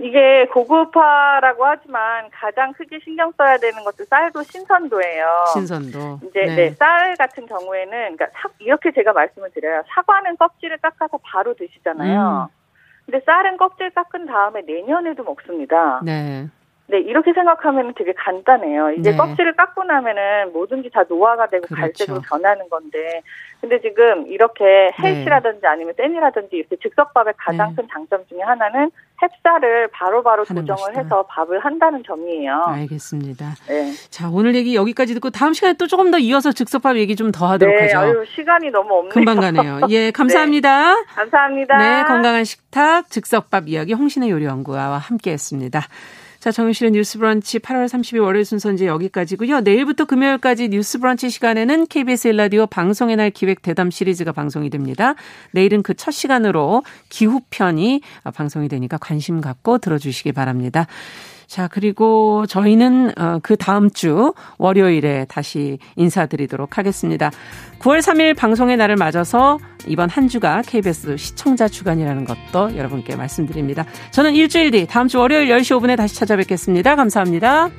이게 고급화라고 하지만 가장 크게 신경 써야 되는 것도 쌀도 신선도예요. 신선도. 이제 네. 네, 쌀 같은 경우에는 그러니까 사, 이렇게 제가 말씀을 드려요. 사과는 껍질을 깎아서 바로 드시잖아요. 음. 근데 쌀은 껍질 깎은 다음에 내년에도 먹습니다. 네. 네, 이렇게 생각하면 되게 간단해요. 이제 네. 껍질을 깎고 나면은 뭐든지 다 노화가 되고 그렇죠. 갈색으로 변하는 건데, 근데 지금 이렇게 헬시라든지 네. 아니면 땐이라든지 이렇게 즉석밥의 가장 네. 큰 장점 중에 하나는 햅쌀을 바로바로 조정을 것이다. 해서 밥을 한다는 점이에요. 알겠습니다. 네. 자, 오늘 얘기 여기까지 듣고 다음 시간에 또 조금 더 이어서 즉석밥 얘기 좀 더 하도록 네, 하죠. 아유, 시간이 너무 없네요. 금방 가네요. 예, 감사합니다. 네, 감사합니다. 네, 건강한 식탁 즉석밥 이야기 홍신의 요리연구가와 함께 했습니다. 자, 정유실의 뉴스 브런치 8월 30일 월요일 순서 이제 여기까지고요. 내일부터 금요일까지 뉴스 브런치 시간에는 KBS 일라디오 방송의 날 기획 대담 시리즈가 방송이 됩니다. 내일은 그 첫 시간으로 기후편이 방송이 되니까 관심 갖고 들어주시기 바랍니다. 자, 그리고 저희는 어, 그 다음 주 월요일에 다시 인사드리도록 하겠습니다. 9월 3일 방송의 날을 맞아서 이번 한 주가 KBS 시청자 주간이라는 것도 여러분께 말씀드립니다. 저는 일주일 뒤 다음 주 월요일 10시 5분에 다시 찾아뵙겠습니다. 감사합니다.